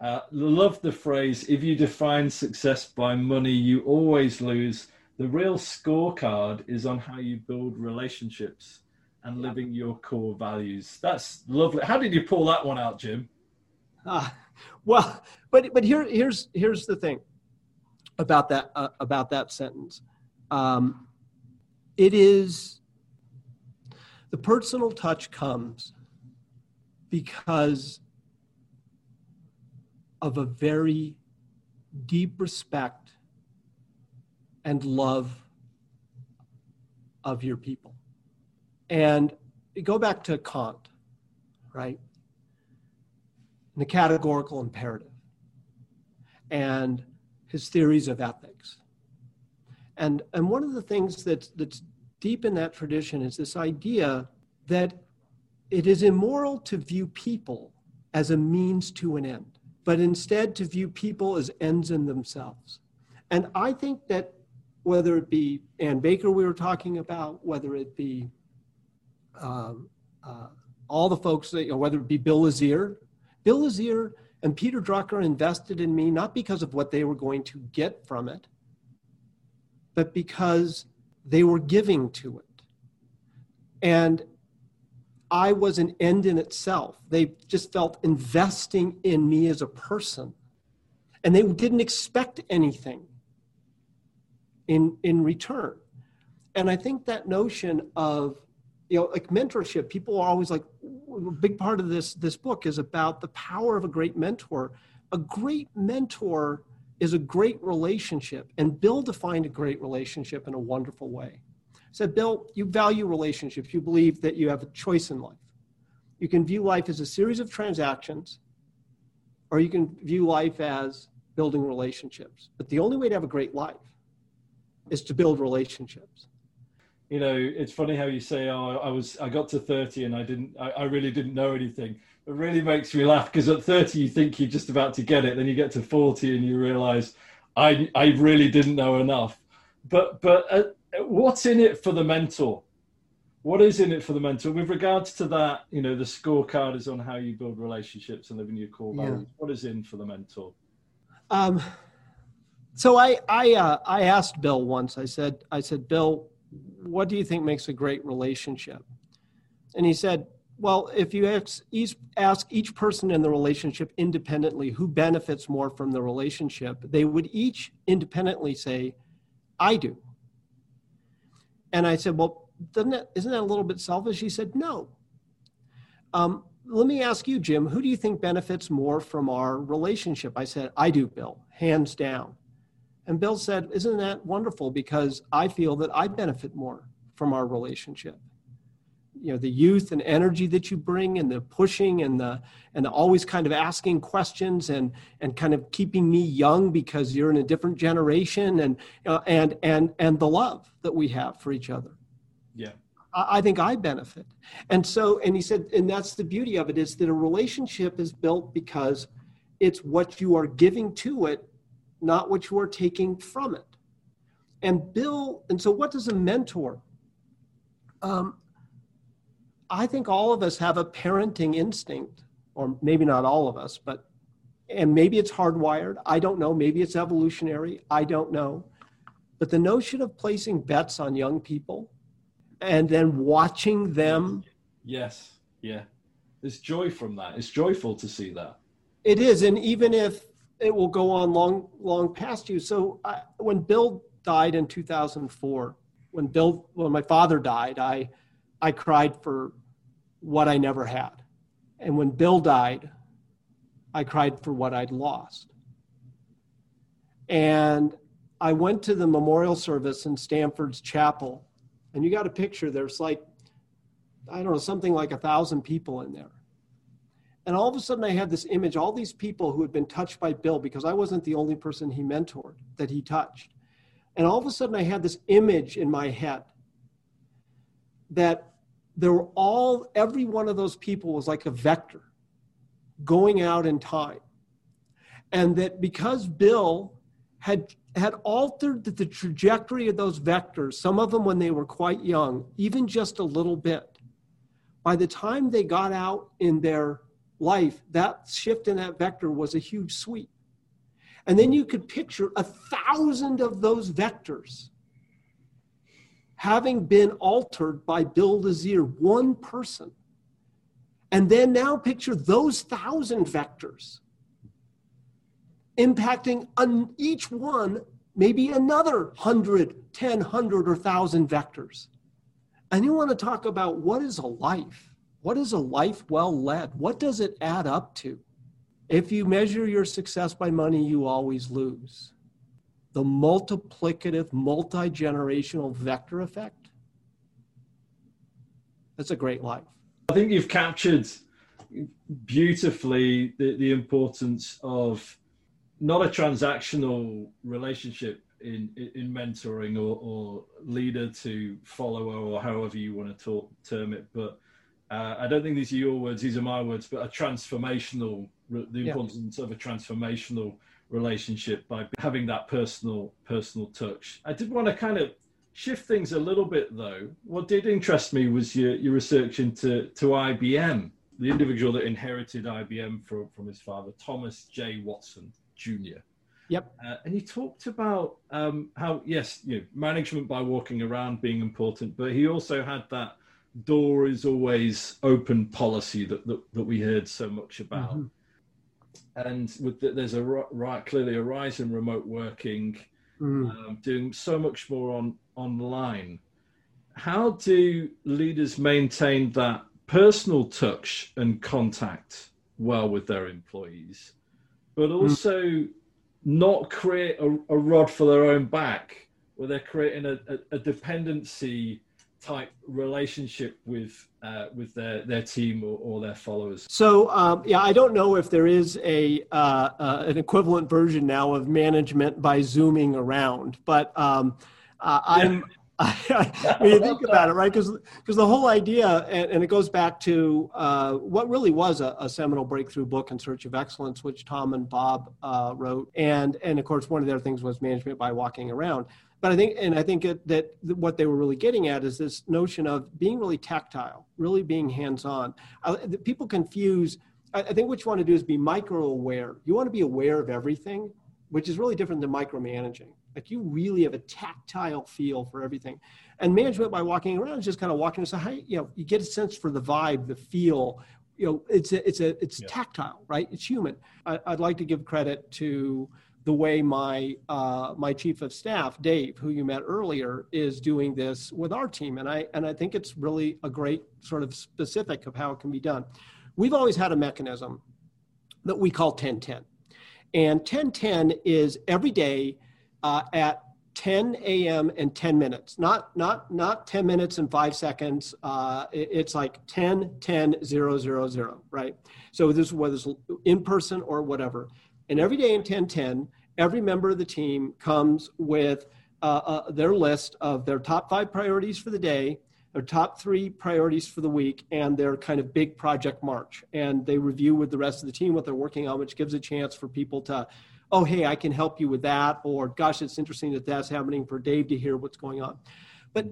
Uh, love the phrase if you define success by money, you always lose. The real scorecard is on how you build relationships and living your core values. That's lovely. How did you pull that one out, Jim? Uh, well, but but here here's here's the thing about that uh, about that sentence. Um, it is the personal touch comes because of a very deep respect and love of your people. And go back to Kant, right? The categorical imperative and his theories of ethics. And, and one of the things that's, that's deep in that tradition is this idea that it is immoral to view people as a means to an end but instead to view people as ends in themselves. And I think that whether it be Anne Bakar we were talking about, whether it be um, uh, all the folks, that, you know, whether it be Bill Lazier, Bill Lazier and Peter Drucker invested in me not because of what they were going to get from it, but because they were giving to it. And I was an end in itself. They just felt investing in me as a person. And they didn't expect anything in, in return. And I think that notion of, you know, like mentorship, people are always like, a big part of this, this book is about the power of a great mentor. A great mentor is a great relationship. And Bill defined a great relationship in a wonderful way said, Bill, you value relationships. You believe that you have a choice in life. You can view life as a series of transactions, or you can view life as building relationships. But the only way to have a great life is to build relationships. You know, it's funny how you say, "Oh, I was, I got to 30 and I didn't, I, I really didn't know anything." It really makes me laugh because at 30 you think you're just about to get it, then you get to 40 and you realize, I, I really didn't know enough. But, but uh, what's in it for the mentor? What is in it for the mentor with regards to that? You know, the scorecard is on how you build relationships and living your core values. Yeah. What is in for the mentor? Um, so I I uh, I asked Bill once. I said I said Bill, what do you think makes a great relationship? And he said, well, if you ask each, ask each person in the relationship independently who benefits more from the relationship, they would each independently say, I do. And I said, well, doesn't that, isn't that a little bit selfish? He said, no. Um, let me ask you, Jim, who do you think benefits more from our relationship? I said, I do, Bill, hands down. And Bill said, Isn't that wonderful? Because I feel that I benefit more from our relationship. You know, the youth and energy that you bring and the pushing and the and the always kind of asking questions and and kind of keeping me young because you're in a different generation and uh, and and and the love that we have for each other. Yeah. I, I think I benefit. And so, and he said, and that's the beauty of it is that a relationship is built because it's what you are giving to it not what you are taking from it. And Bill, and so what does a mentor? Um, I think all of us have a parenting instinct, or maybe not all of us, but and maybe it's hardwired. I don't know. Maybe it's evolutionary. I don't know. But the notion of placing bets on young people and then watching them. Yes. Yeah. There's joy from that. It's joyful to see that. It is. And even if it will go on long, long past you. So I, when Bill died in 2004, when Bill, when my father died, I, I cried for what I never had. And when Bill died, I cried for what I'd lost. And I went to the memorial service in Stanford's chapel, and you got a picture. There's like, I don't know, something like a thousand people in there. And all of a sudden, I had this image all these people who had been touched by Bill because I wasn't the only person he mentored that he touched. And all of a sudden, I had this image in my head that there were all, every one of those people was like a vector going out in time. And that because Bill had had altered the trajectory of those vectors, some of them when they were quite young, even just a little bit. By the time they got out in their life, that shift in that vector was a huge sweep. And then you could picture a thousand of those vectors having been altered by Bill Lazier, one person. And then now picture those thousand vectors impacting on each one maybe another hundred, ten, hundred, or 1,000 vectors. And you want to talk about what is a life? What is a life well led? What does it add up to? If you measure your success by money, you always lose. The multiplicative, multi generational vector effect. That's a great life. I think you've captured beautifully the, the importance of not a transactional relationship in in mentoring or, or leader to follower or however you want to talk, term it but uh, I don't think these are your words these are my words but a transformational the importance yeah. of a transformational relationship by having that personal personal touch I did want to kind of shift things a little bit though what did interest me was your your research into to IBM the individual that inherited IBM from from his father Thomas J Watson Jr. Yep. Uh, and you talked about um, how, yes, you know, management by walking around being important, but he also had that door is always open policy that, that, that we heard so much about. Mm-hmm. And with the, there's a right, clearly a rise in remote working, mm. um, doing so much more on online. How do leaders maintain that personal touch and contact well with their employees? but hmm. also mm. not create a, a, rod for their own back where they're creating a, a, a dependency type relationship with uh, with their their team or, or their followers. So um, yeah, I don't know if there is a uh, uh, an equivalent version now of management by zooming around, but um, uh, I'm when you think about it, right? Because because the whole idea, and, and, it goes back to uh, what really was a, a, seminal breakthrough book in search of excellence, which Tom and Bob uh, wrote, and and of course one of their things was management by walking around. But I think, and I think it, that what they were really getting at is this notion of being really tactile, really being hands-on. people confuse. I, I think what you want to do is be micro-aware. You want to be aware of everything, which is really different than micromanaging like you really have a tactile feel for everything. And management by walking around is just kind of walking. So how you know you get a sense for the vibe, the feel. You know, it's a, it's a it's yeah. tactile, right? It's human. I, would like to give credit to the way my uh, my chief of staff, Dave, who you met earlier, is doing this with our team, and I and I think it's really a great sort of specific of how it can be done. We've always had a mechanism that we call 1010. And 1010 is every day uh, at 10 a.m. and 10 minutes, not not not 10 minutes and five seconds. Uh, it, it's like 10, 10, 0, 0, 0, right? So this whether it's in person or whatever. And every day in 10, 10, every member of the team comes with uh, uh, their list of their top five priorities for the day, their top three priorities for the week and their kind of big project march. And they review with the rest of the team what they're working on, which gives a chance for people to, oh, hey, I can help you with that. Or, gosh, it's interesting that that's happening for Dave to hear what's going on. But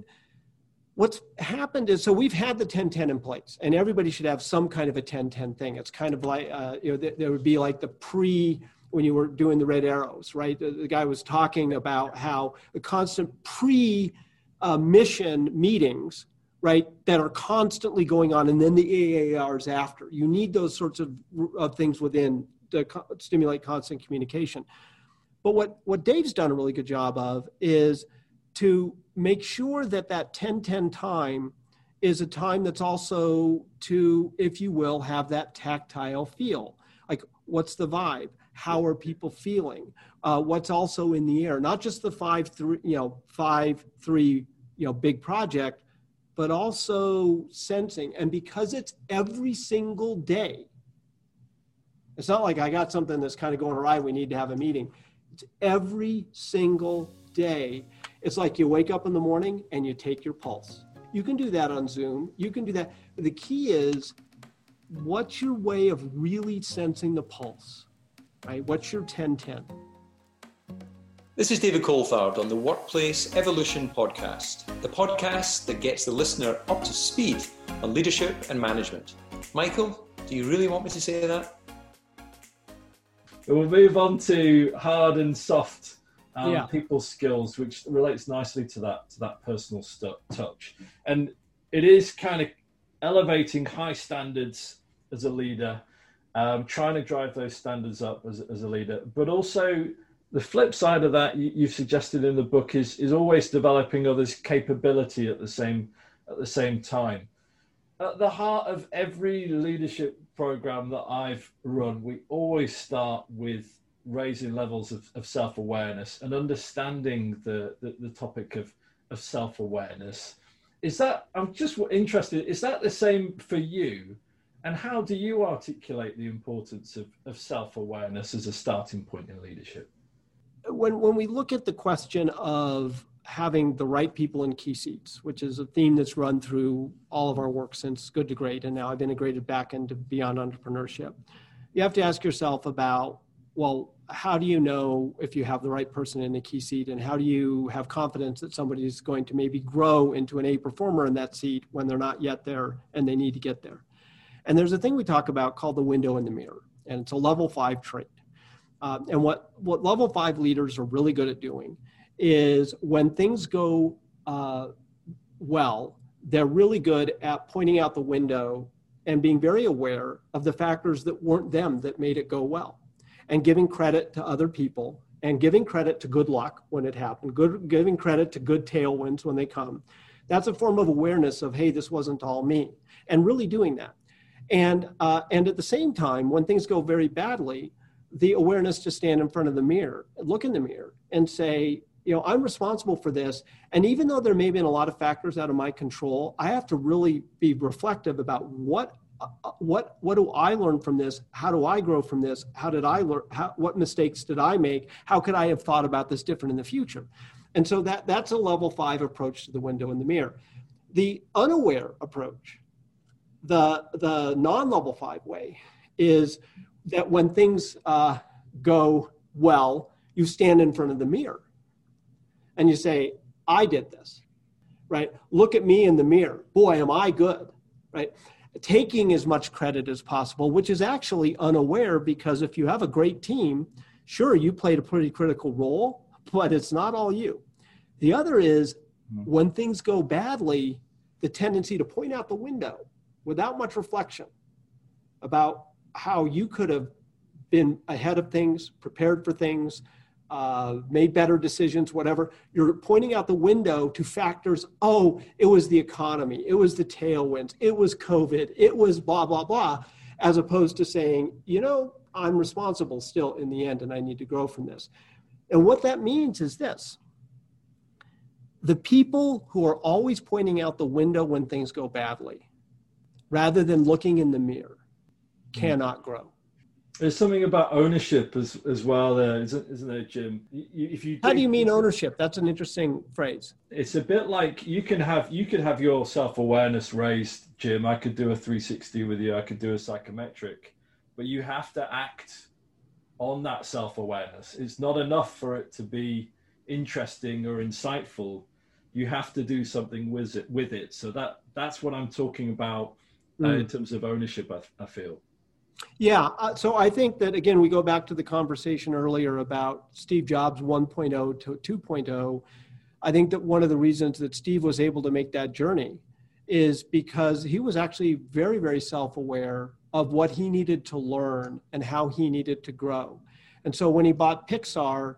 what's happened is so we've had the 1010 in place and everybody should have some kind of a 1010 thing. It's kind of like uh, you know there would be like the pre when you were doing the red arrows right? The, the guy was talking about how the constant pre uh, mission meetings right that are constantly going on and then the aars after. You need those sorts of, of things within to co- stimulate constant communication. But what what dave's done a really good job of is to make sure that that 1010 time is a time that's also to if you will have that tactile feel. Like what's the vibe? How are people feeling? Uh, what's also in the air? Not just the five three you know five three you know big project but also sensing. And because it's every single day it's not like i got something that's kind of going awry we need to have a meeting. It's every single day it's like you wake up in the morning and you take your pulse. You can do that on Zoom. You can do that. But the key is what's your way of really sensing the pulse, right? What's your 1010? This is David Coulthard on the Workplace Evolution Podcast, the podcast that gets the listener up to speed on leadership and management. Michael, do you really want me to say that? We'll move on to hard and soft um, Yeah. people skills, which relates nicely to that to that personal stu- touch, and it is kind of elevating high standards as a leader, um, trying to drive those standards up as, as a leader, but also the flip side of that you, you've suggested in the book is is always developing others' capability at the same at the same time. At the heart of every leadership program that I've run, we always start with raising levels of, of self-awareness and understanding the, the, the topic of, of self-awareness. Is that, I'm just interested, is that the same for you? And how do you articulate the importance of, of self-awareness as a starting point in leadership? when when we look at the question of having the right people in key seats, which is a theme that's run through all of our work since Good to Great, and now I've integrated back into Beyond Entrepreneurship, you have to ask yourself about, well, how do you know if you have the right person in a key seat, and how do you have confidence that somebody is going to maybe grow into an A performer in that seat when they're not yet there and they need to get there? And there's a thing we talk about called the window in the mirror, and it's a level five trait. Uh, and what, what level five leaders are really good at doing is when things go uh, well, they're really good at pointing out the window and being very aware of the factors that weren't them that made it go well and giving credit to other people and giving credit to good luck when it happened, good, giving credit to good tailwinds when they come. That's a form of awareness of, hey, this wasn't all me, and really doing that. And, uh, and at the same time, when things go very badly, the awareness to stand in front of the mirror, look in the mirror, and say, you know, I'm responsible for this. And even though there may have been a lot of factors out of my control, I have to really be reflective about what what what do I learn from this? How do I grow from this? How did I learn? How, what mistakes did I make? How could I have thought about this different in the future? And so that that's a level five approach to the window in the mirror. The unaware approach, the the non-level five way, is that when things uh, go well, you stand in front of the mirror and you say, I did this, right? Look at me in the mirror. Boy, am I good, right? Taking as much credit as possible, which is actually unaware because if you have a great team, sure, you played a pretty critical role, but it's not all you. The other is mm-hmm. when things go badly, the tendency to point out the window without much reflection about how you could have been ahead of things, prepared for things, uh, made better decisions, whatever. You're pointing out the window to factors. Oh, it was the economy, it was the tailwinds, it was COVID, it was blah, blah, blah, as opposed to saying, you know, I'm responsible still in the end and I need to grow from this. And what that means is this the people who are always pointing out the window when things go badly, rather than looking in the mirror, cannot grow. There's something about ownership as as well. There isn't, isn't there, Jim? You, if you how do you mean ownership? That's an interesting phrase. It's a bit like you can have you could have your self awareness raised, Jim. I could do a 360 with you. I could do a psychometric, but you have to act on that self awareness. It's not enough for it to be interesting or insightful. You have to do something with it. With it. So that that's what I'm talking about uh, mm. in terms of ownership. I, I feel. Yeah. Uh, so I think that, again, we go back to the conversation earlier about Steve Jobs 1.0 to 2.0. I think that one of the reasons that Steve was able to make that journey is because he was actually very, very self aware of what he needed to learn and how he needed to grow. And so when he bought Pixar,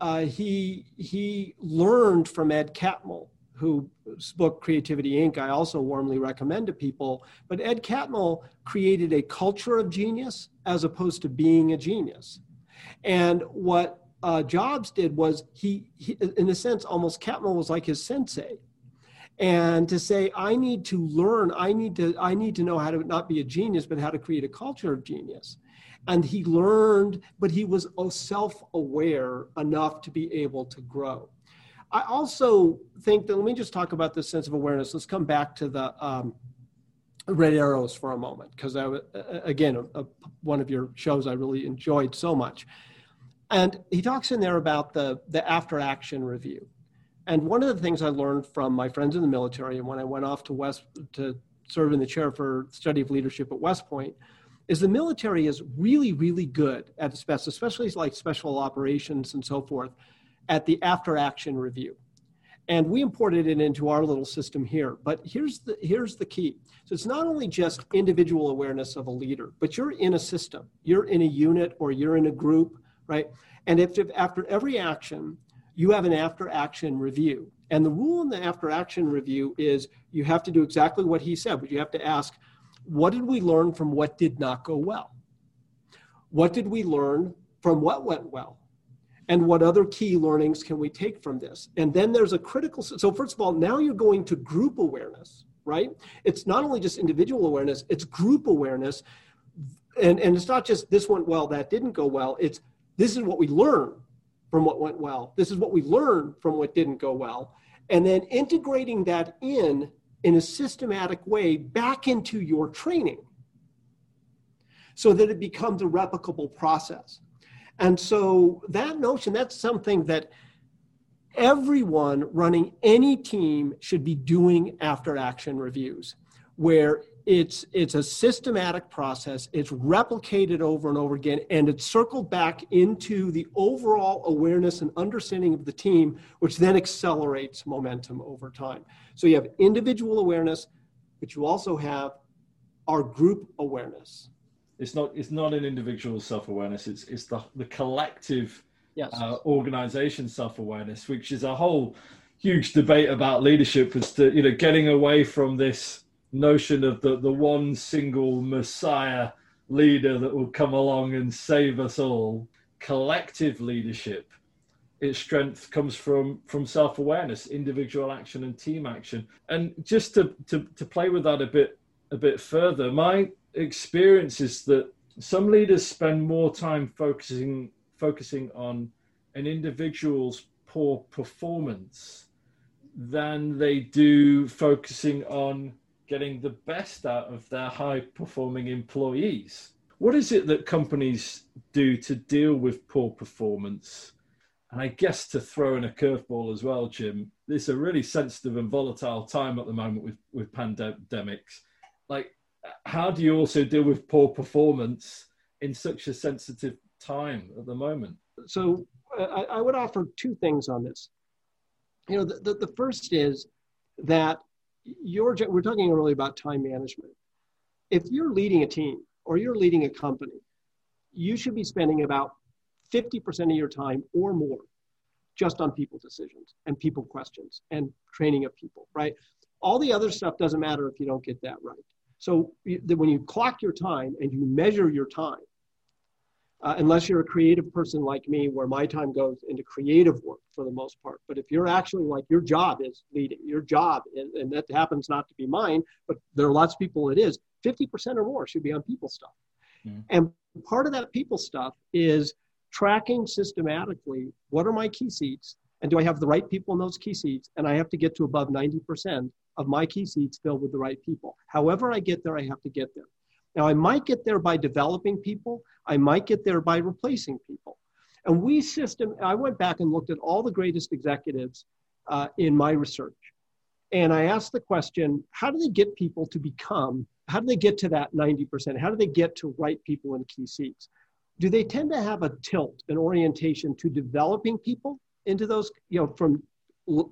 uh, he, he learned from Ed Catmull whose book Creativity Inc. I also warmly recommend to people. But Ed Catmull created a culture of genius as opposed to being a genius. And what uh, Jobs did was he, he, in a sense, almost Catmull was like his sensei. And to say, I need to learn, I need to, I need to know how to not be a genius, but how to create a culture of genius. And he learned, but he was self-aware enough to be able to grow. I also think that let me just talk about this sense of awareness. Let's come back to the um, red arrows for a moment because I again a, a, one of your shows I really enjoyed so much, and he talks in there about the the after action review, and one of the things I learned from my friends in the military and when I went off to West to serve in the chair for study of leadership at West Point is the military is really really good at especially like special operations and so forth at the after action review. And we imported it into our little system here. But here's the, here's the key. So it's not only just individual awareness of a leader, but you're in a system, you're in a unit or you're in a group, right? And if, if after every action, you have an after action review. And the rule in the after action review is you have to do exactly what he said, but you have to ask, what did we learn from what did not go well? What did we learn from what went well? And what other key learnings can we take from this? And then there's a critical so first of all now you're going to group awareness right? It's not only just individual awareness it's group awareness. And and it's not just this went well that didn't go well. It's this is what we learned from what went well. This is what we learned from what didn't go well. And then integrating that in in a systematic way back into your training so that it becomes a replicable process and so that notion, that's something that everyone running any team should be doing after action reviews, where it's it's a systematic process it's replicated over and over again and it's circled back into the overall awareness and understanding of the team which then accelerates momentum over time. So you have individual awareness but you also have our group awareness it's not it's not an individual self-awareness it's it's the the collective yes. uh, organization self-awareness which is a whole huge debate about leadership as to you know getting away from this notion of the the one single messiah leader that will come along and save us all collective leadership its strength comes from from self-awareness individual action and team action and just to to, to play with that a bit a bit further my experience is that some leaders spend more time focusing focusing on an individual's poor performance than they do focusing on getting the best out of their high performing employees. What is it that companies do to deal with poor performance? And I guess to throw in a curveball as well, Jim, it's a really sensitive and volatile time at the moment with, with pandemics. Like, how do you also deal with poor performance in such a sensitive time at the moment? So uh, I, I, would offer two things on this. You know, the, the, the first is that you're, we're talking really about time management. If you're leading a team or you're leading a company, you should be spending about 50% of your time or more just on people decisions and people questions and training of people, right? All the other stuff doesn't matter if you don't get that right. So that when you clock your time and you measure your time, uh, unless you're a creative person like me, where my time goes into creative work for the most part. But if you're actually like your job is leading, your job, is, and that happens not to be mine, but there are lots of people it is, 50% or more should be on people stuff. Mm. And part of that people stuff is tracking systematically what are my key seats and do I have the right people in those key seats? And I have to get to above 90% of my key seats filled with the right people. However, I get there, I have to get there. Now, I might get there by developing people, I might get there by replacing people. And we system, I went back and looked at all the greatest executives uh, in my research. And I asked the question how do they get people to become, how do they get to that 90%? How do they get to right people in key seats? Do they tend to have a tilt, an orientation to developing people into those, you know, from uh,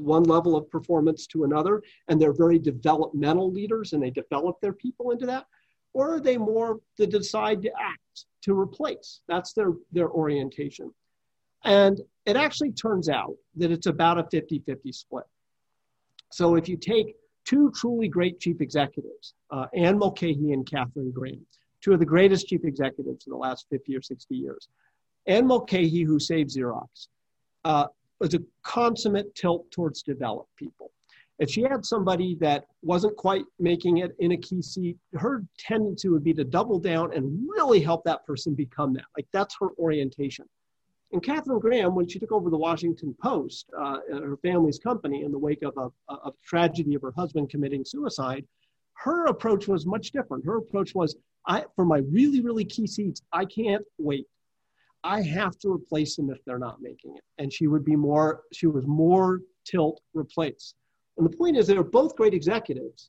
one level of performance to another, and they're very developmental leaders and they develop their people into that? Or are they more to decide to act, to replace? That's their, their orientation. And it actually turns out that it's about a 50 50 split. So if you take two truly great chief executives, uh, Anne Mulcahy and Katharine Graham, two of the greatest chief executives in the last 50 or 60 years. Anne Mulcahy, who saved Xerox, uh, was a consummate tilt towards develop people. If she had somebody that wasn't quite making it in a key seat, her tendency would be to double down and really help that person become that. Like that's her orientation. And Katharine Graham, when she took over the Washington Post, uh, her family's company, in the wake of a, a tragedy of her husband committing suicide, her approach was much different. Her approach was, I, for my really, really key seats, I can't wait. I have to replace them if they're not making it. And she would be more, she was more tilt replace. And the point is, they were both great executives.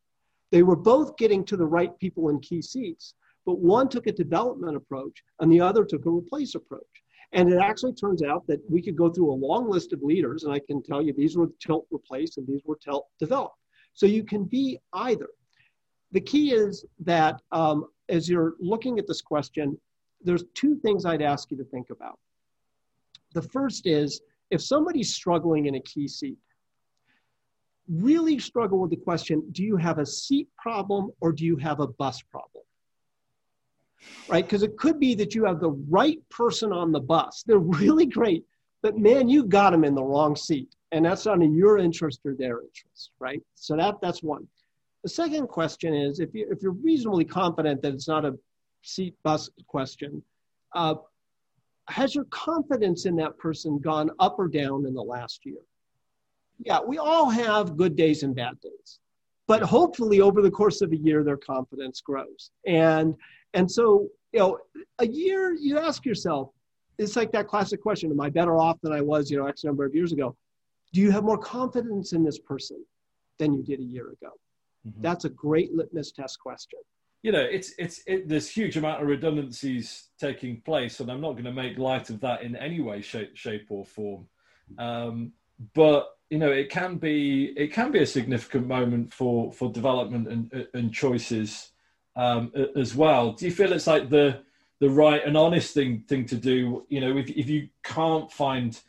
They were both getting to the right people in key seats, but one took a development approach and the other took a replace approach. And it actually turns out that we could go through a long list of leaders, and I can tell you these were tilt replace and these were tilt develop. So you can be either. The key is that um, as you're looking at this question, there's two things I'd ask you to think about. The first is if somebody's struggling in a key seat, really struggle with the question do you have a seat problem or do you have a bus problem? right? Because it could be that you have the right person on the bus. They're really great, but man, you got them in the wrong seat. And that's not in your interest or their interest, right? So that, that's one. The second question is if, you, if you're reasonably confident that it's not a seat bus question, uh, has your confidence in that person gone up or down in the last year? Yeah, we all have good days and bad days but hopefully over the course of a year their confidence grows and and so, you know, a year, you ask yourself, it's like that classic question Am I better off than I was, you know, X number of years ago? Do you have more confidence in this person than you did a year ago? Mm-hmm. That's a great litmus test question. You know, it's it's it, there's huge amount of redundancies taking place, and I'm not going to make light of that in any way, shape, shape or form. Um, but you know, it can be it can be a significant moment for for development and and choices um, as well. Do you feel it's like the the right and honest thing thing to do? You know, if if you can't find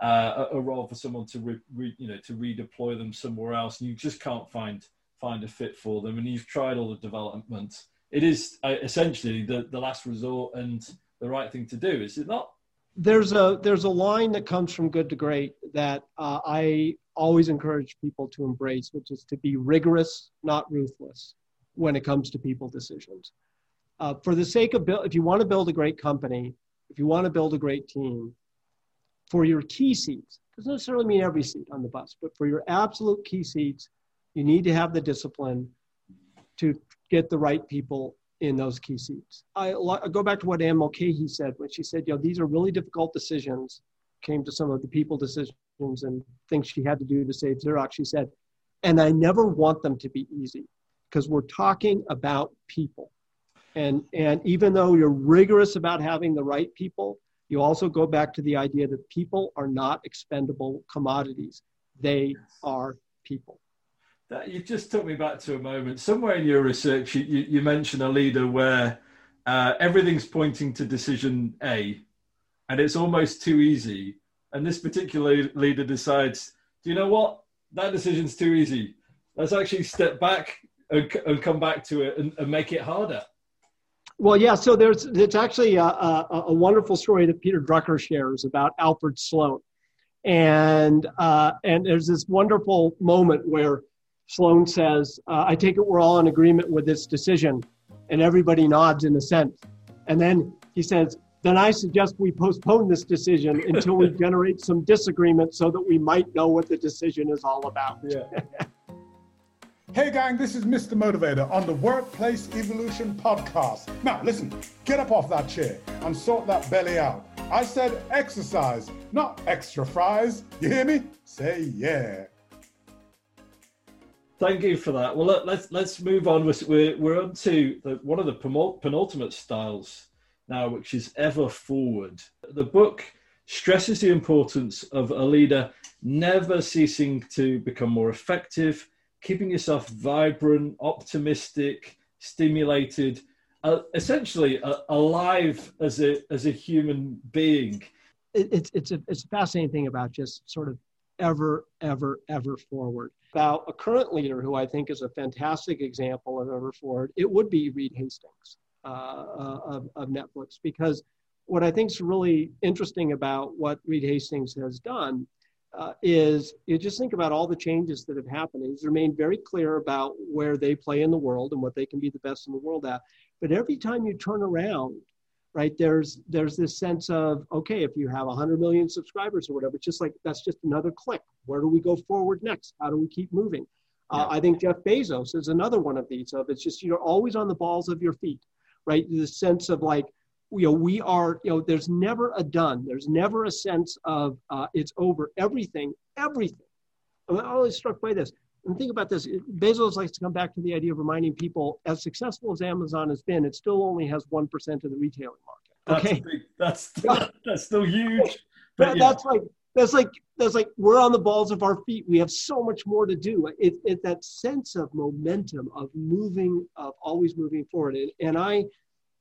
uh, a, role for someone to re, re, you know to redeploy them somewhere else, and you just can't find find a fit for them, and you've tried all the development, it is uh, essentially the the last resort and the right thing to do. Is it not? There's a there's a line that comes from good to great that uh, I always encourage people to embrace, which is to be rigorous, not ruthless when it comes to people decisions. Uh, for the sake of build, if you want to build a great company, if you want to build a great team, for your key seats, doesn't necessarily mean every seat on the bus, but for your absolute key seats, you need to have the discipline to get the right people in those key seats. I, I go back to what Anne Mulcahy said when she said, you know, these are really difficult decisions, came to some of the people decisions and things she had to do to save Xerox. She said, and I never want them to be easy because we're talking about people. And, and even though you're rigorous about having the right people, you also go back to the idea that people are not expendable commodities. They are people. That, you just took me back to a moment. Somewhere in your research, you, you, you mentioned a leader where uh, everything's pointing to decision A, and it's almost too easy. And this particular leader decides, do you know what? That decision's too easy. Let's actually step back and, and come back to it and, and, make it harder. Well, yeah. So there's it's actually a, a, a, wonderful story that Peter Drucker shares about Alfred Sloan, and uh, and there's this wonderful moment where Sloan says, uh, "I take it we're all in agreement with this decision," and everybody nods in assent. And then he says, then I suggest we postpone this decision until we generate some disagreement so that we might know what the decision is all about. Yeah. Hey, gang, this is Mr. Motivator on the Workplace Evolution Podcast. Now, listen, get up off that chair and sort that belly out. I said exercise, not extra fries. You hear me? Say yeah. Thank you for that. Well, let, let's let's move on. We're we're on to the, one of the penultimate styles now, which is ever forward. The book stresses the importance of a leader never ceasing to become more effective keeping yourself vibrant, optimistic, stimulated, uh, essentially uh, alive as a as a human being. It, it's it's a it's a fascinating thing about just sort of ever ever ever forward. About a current leader who I think is a fantastic example of ever forward. It would be Reed Hastings uh, uh of, of Netflix because what I think is really interesting about what Reed Hastings has done uh, is you just think about all the changes that have happened. He's remained very clear about where they play in the world and what they can be the best in the world at. But every time you turn around, right, there's there's this sense of okay, if you have 100 million subscribers or whatever, it's just like that's just another click. Where do we go forward next? How do we keep moving? Uh, I think Jeff Bezos is another one of these. Of it's just you're always on the balls of your feet, right? The sense of like you know, we are, you know, there's never a done. There's never a sense of uh, it's over. Everything, everything. I'm always struck by this. And think about this. Bezos likes to come back to the idea of reminding people, as successful as Amazon has been, it still only has one percent of the retailing market. Okay, that's big, that's that's still huge. But, yeah. That's like that's like that's like we're on the balls of our feet. We have so much more to do. It, it that sense of momentum of moving, of always moving forward. And, and I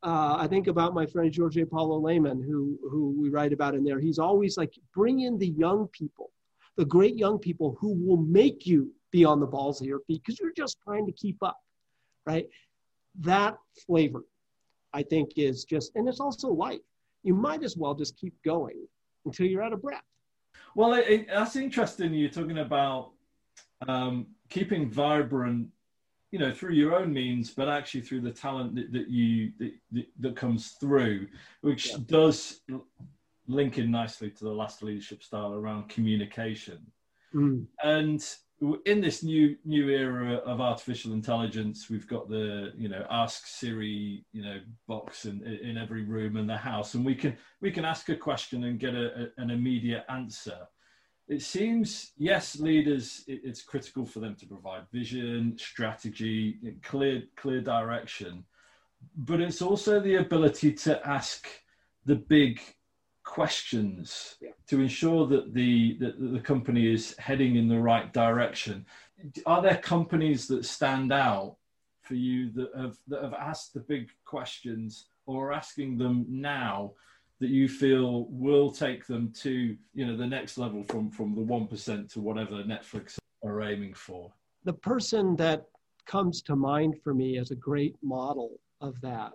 uh, I think about my friend Jorge Paulo Lemann, who, who we write about in there. He's always like, bring in the young people, the great young people who will make you be on the balls of your feet because you're just trying to keep up, right? That flavor, I think, is just, and it's also life. You might as well just keep going until you're out of breath. Well, it, it, that's interesting. You're talking about um, keeping vibrant you know through your own means but actually through the talent that, that you that, that, comes through which yeah. does link in nicely to the last leadership style around communication mm. and in this new new era of artificial intelligence we've got the you know ask siri you know box in, in every room in the house and we can we can ask a question and get a, a, an immediate answer. It seems yes leaders it's critical for them to provide vision strategy clear clear direction but it's also the ability to ask the big questions yeah. to ensure that the that the company is heading in the right direction are there companies that stand out for you that have that have asked the big questions or are asking them now that you feel will take them to you know the next level from from the 1% to whatever netflix are aiming for the person that comes to mind for me as a great model of that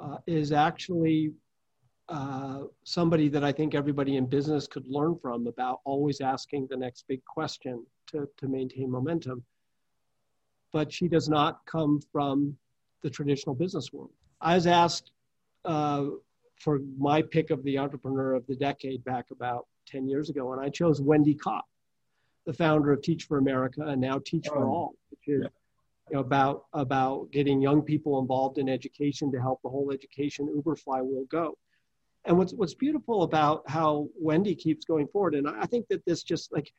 uh, is actually uh, somebody that I think everybody in business could learn from about always asking the next big question to, to maintain momentum. But she does not come from the traditional business world. I was asked uh, for my pick of the entrepreneur of the decade back about 10 years ago. And I chose Wendy Kopp, the founder of Teach for America and now Teach for oh, All, which is yeah. you know, about, about getting young people involved in education to help the whole education Uber flywheel go. And what's, what's beautiful about how Wendy keeps going forward, and I think that this just like,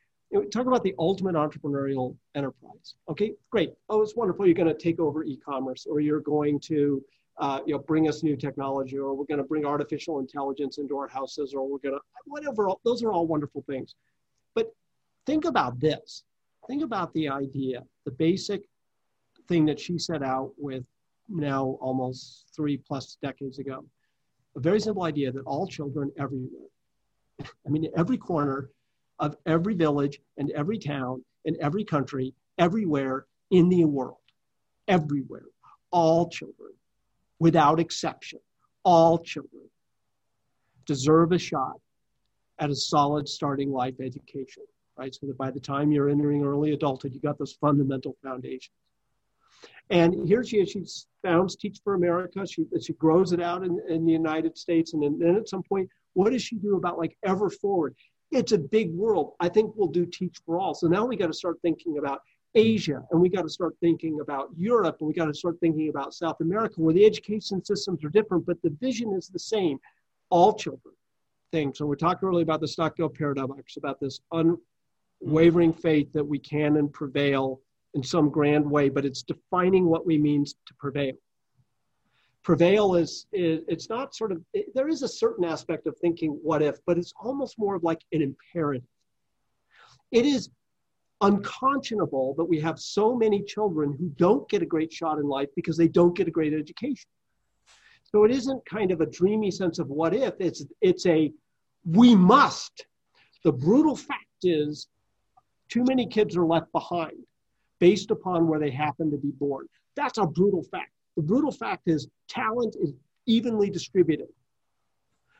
talk about the ultimate entrepreneurial enterprise. Okay, great. Oh, it's wonderful. You're going to take over e-commerce, or you're going to uh, you know, bring us new technology, or we're going to bring artificial intelligence into our houses, or we're going to whatever. Those are all wonderful things. But think about this. Think about the idea, the basic thing that she set out with now almost three plus decades ago. A very simple idea that all children everywhere, I mean, every corner of every village and every town in every country, everywhere in the world, everywhere, all children without exception, all children deserve a shot at a solid starting life education, right? So that by the time you're entering early adulthood, you got those fundamental foundations. And here she is, she founds Teach for America. She, she grows it out in, in the United States. And then, then at some point, what does she do about like ever forward? It's a big world. I think we'll do Teach for All. So now we got to start thinking about Asia and we got to start thinking about Europe and we got to start thinking about South America where the education systems are different, but the vision is the same all children thing. So we talked earlier about the Stockdale paradox, about this unwavering faith that we can and prevail in some grand way, but it's defining what we mean to prevail. Prevail is, is it's not sort of, it, there is a certain aspect of thinking what if, but it's almost more of like an imperative. It is unconscionable that we have so many children who don't get a great shot in life because they don't get a great education. So it isn't kind of a dreamy sense of what if, it's, it's a we must. The brutal fact is, too many kids are left behind based upon where they happen to be born. That's a brutal fact. The brutal fact is, talent is evenly distributed.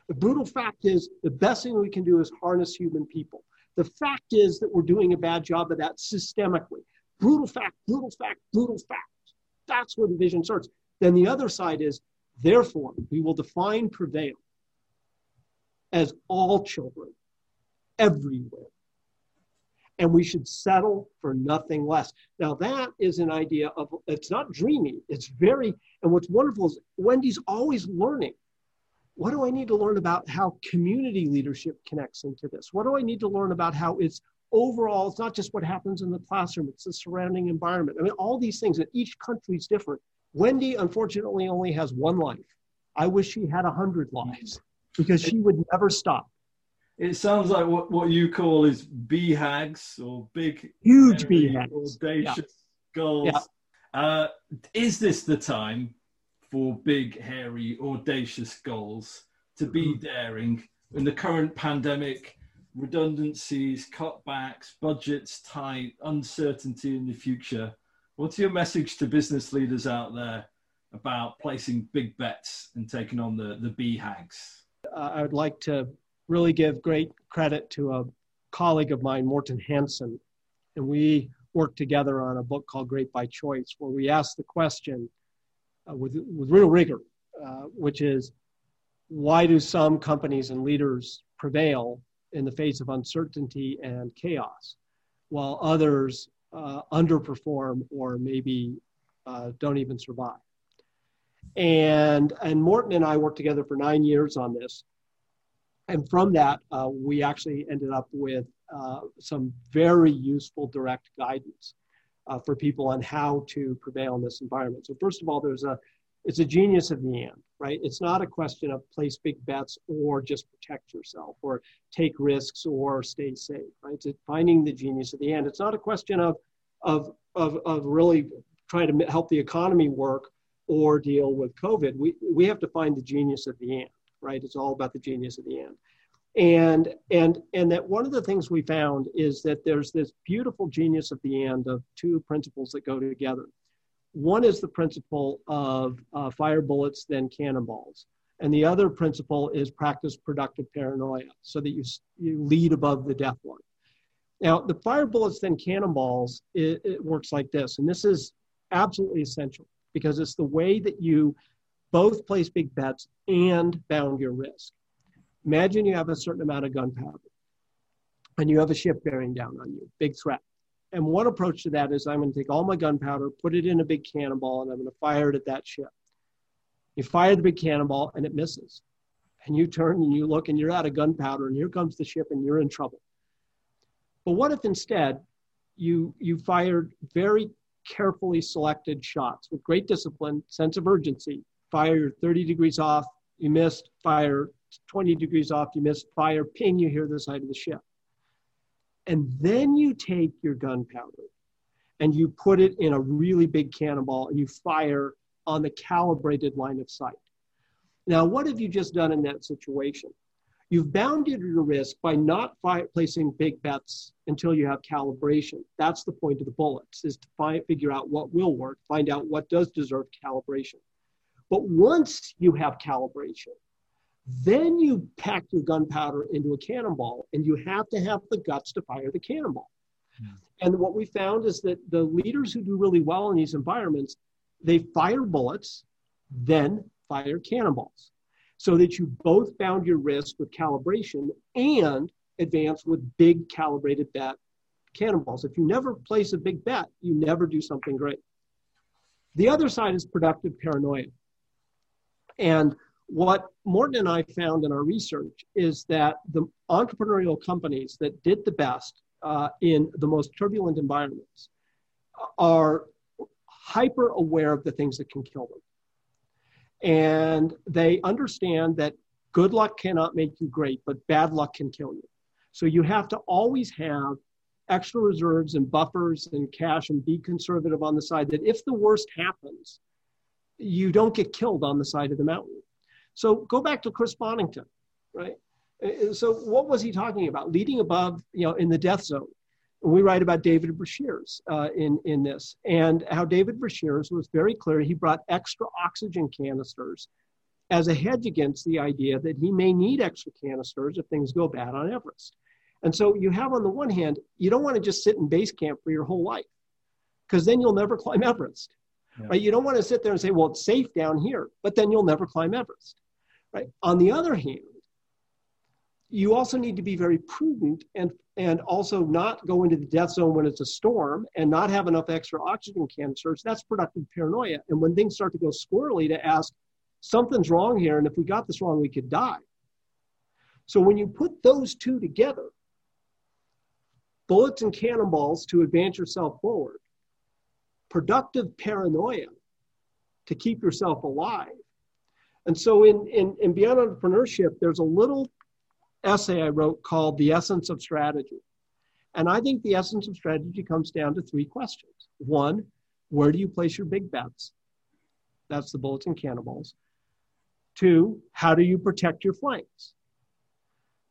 The brutal fact is, the best thing we can do is harness human people. The fact is that we're doing a bad job of that systemically. Brutal fact, brutal fact, brutal fact. That's where the vision starts. Then the other side is, therefore, we will define prevail as all children everywhere. And we should settle for nothing less. Now, that is an idea of, it's not dreamy, it's very, and what's wonderful is Wendy's always learning. What do I need to learn about how community leadership connects into this? What do I need to learn about how it's overall, it's not just what happens in the classroom, it's the surrounding environment. I mean, all these things, and each country is different. Wendy, unfortunately, only has one life. I wish she had a hundred lives because she would never stop. It sounds like what, what you call is BHAGs or big, huge BHAGs, audacious yeah. goals. Yeah. Uh, is this the time for big, hairy, audacious goals to be mm-hmm. daring in the current pandemic? Redundancies, cutbacks, budgets tight, uncertainty in the future. What's your message to business leaders out there about placing big bets and taking on the, the BHAGs? uh, I would like to really give great credit to a colleague of mine, Morten Hansen. And we worked together on a book called Great by Choice, where we asked the question uh, with, with real rigor, uh, which is why do some companies and leaders prevail in the face of uncertainty and chaos, while others uh, underperform or maybe uh, don't even survive? And, and Morten and I worked together for nine years on this. And from that, uh, we actually ended up with uh, some very useful direct guidance uh, for people on how to prevail in this environment. So first of all, there's a, it's a genius of the AND, right? It's not a question of place big bets or just protect yourself or take risks or stay safe, right? It's finding the genius of the AND. It's not a question of, of, of, of really trying to help the economy work or deal with COVID. We, we have to find the genius at the end, right? It's all about the genius at the end. And, and, and that one of the things we found is that there's this beautiful genius at the AND of two principles that go together. One is the principle of uh, fire bullets, then cannonballs. And the other principle is practice productive paranoia so that you, you lead above the death line. Now, the fire bullets, then cannonballs, it, it works like this. And this is absolutely essential because it's the way that you both place big bets and bound your risk. Imagine you have a certain amount of gunpowder and you have a ship bearing down on you, big threat. And one approach to that is I'm going to take all my gunpowder, put it in a big cannonball, and I'm going to fire it at that ship. You fire the big cannonball and it misses. And you turn and you look and you're out of gunpowder and here comes the ship and you're in trouble. But what if instead you you fired very carefully selected shots with great discipline, sense of urgency. Fire 30 degrees off, you missed. Fire 20 degrees off, you missed. Fire, ping, you hear the side of the ship. And then you take your gunpowder and you put it in a really big cannonball and you fire on the calibrated line of sight. Now, what have you just done in that situation? You've bounded your risk by not placing big bets until you have calibration. That's the point of the bullets, is to find, figure out what will work, find out what does deserve calibration. But once you have calibration, then you pack your gunpowder into a cannonball and you have to have the guts to fire the cannonball. Hmm. And what we found is that the leaders who do really well in these environments, they fire bullets, then fire cannonballs, so that you both bound your risk with calibration and advance with big calibrated bet cannonballs. If you never place a big bet, you never do something great. The other side is productive paranoia. And what Morten and I found in our research is that the entrepreneurial companies that did the best uh, in the most turbulent environments are hyper aware of the things that can kill them. And they understand that good luck cannot make you great, but bad luck can kill you. So you have to always have extra reserves and buffers and cash and be conservative on the side that if the worst happens, you don't get killed on the side of the mountain. So go back to Chris Bonington, right? So what was he talking about? Leading above, you know, in the death zone. We write about David Breashears uh, in, in this and how David Breashears was very clear. He brought extra oxygen canisters as a hedge against the idea that he may need extra canisters if things go bad on Everest. And so you have on the one hand, you don't want to just sit in base camp for your whole life because then you'll never climb Everest. Yeah. Right? You don't want to sit there and say, well, it's safe down here, but then you'll never climb Everest. Right? On the other hand, you also need to be very prudent and and also not go into the death zone when it's a storm and not have enough extra oxygen canisters. That's productive paranoia. And when things start to go squirrely, to ask, something's wrong here, and if we got this wrong, we could die. So when you put those two together, bullets and cannonballs to advance yourself forward, productive paranoia to keep yourself alive. And so in, in, in Beyond Entrepreneurship, there's a little essay I wrote called The Essence of Strategy. And I think the essence of strategy comes down to three questions. One, where do you place your big bets? That's the bullets and cannonballs. Two, how do you protect your flanks?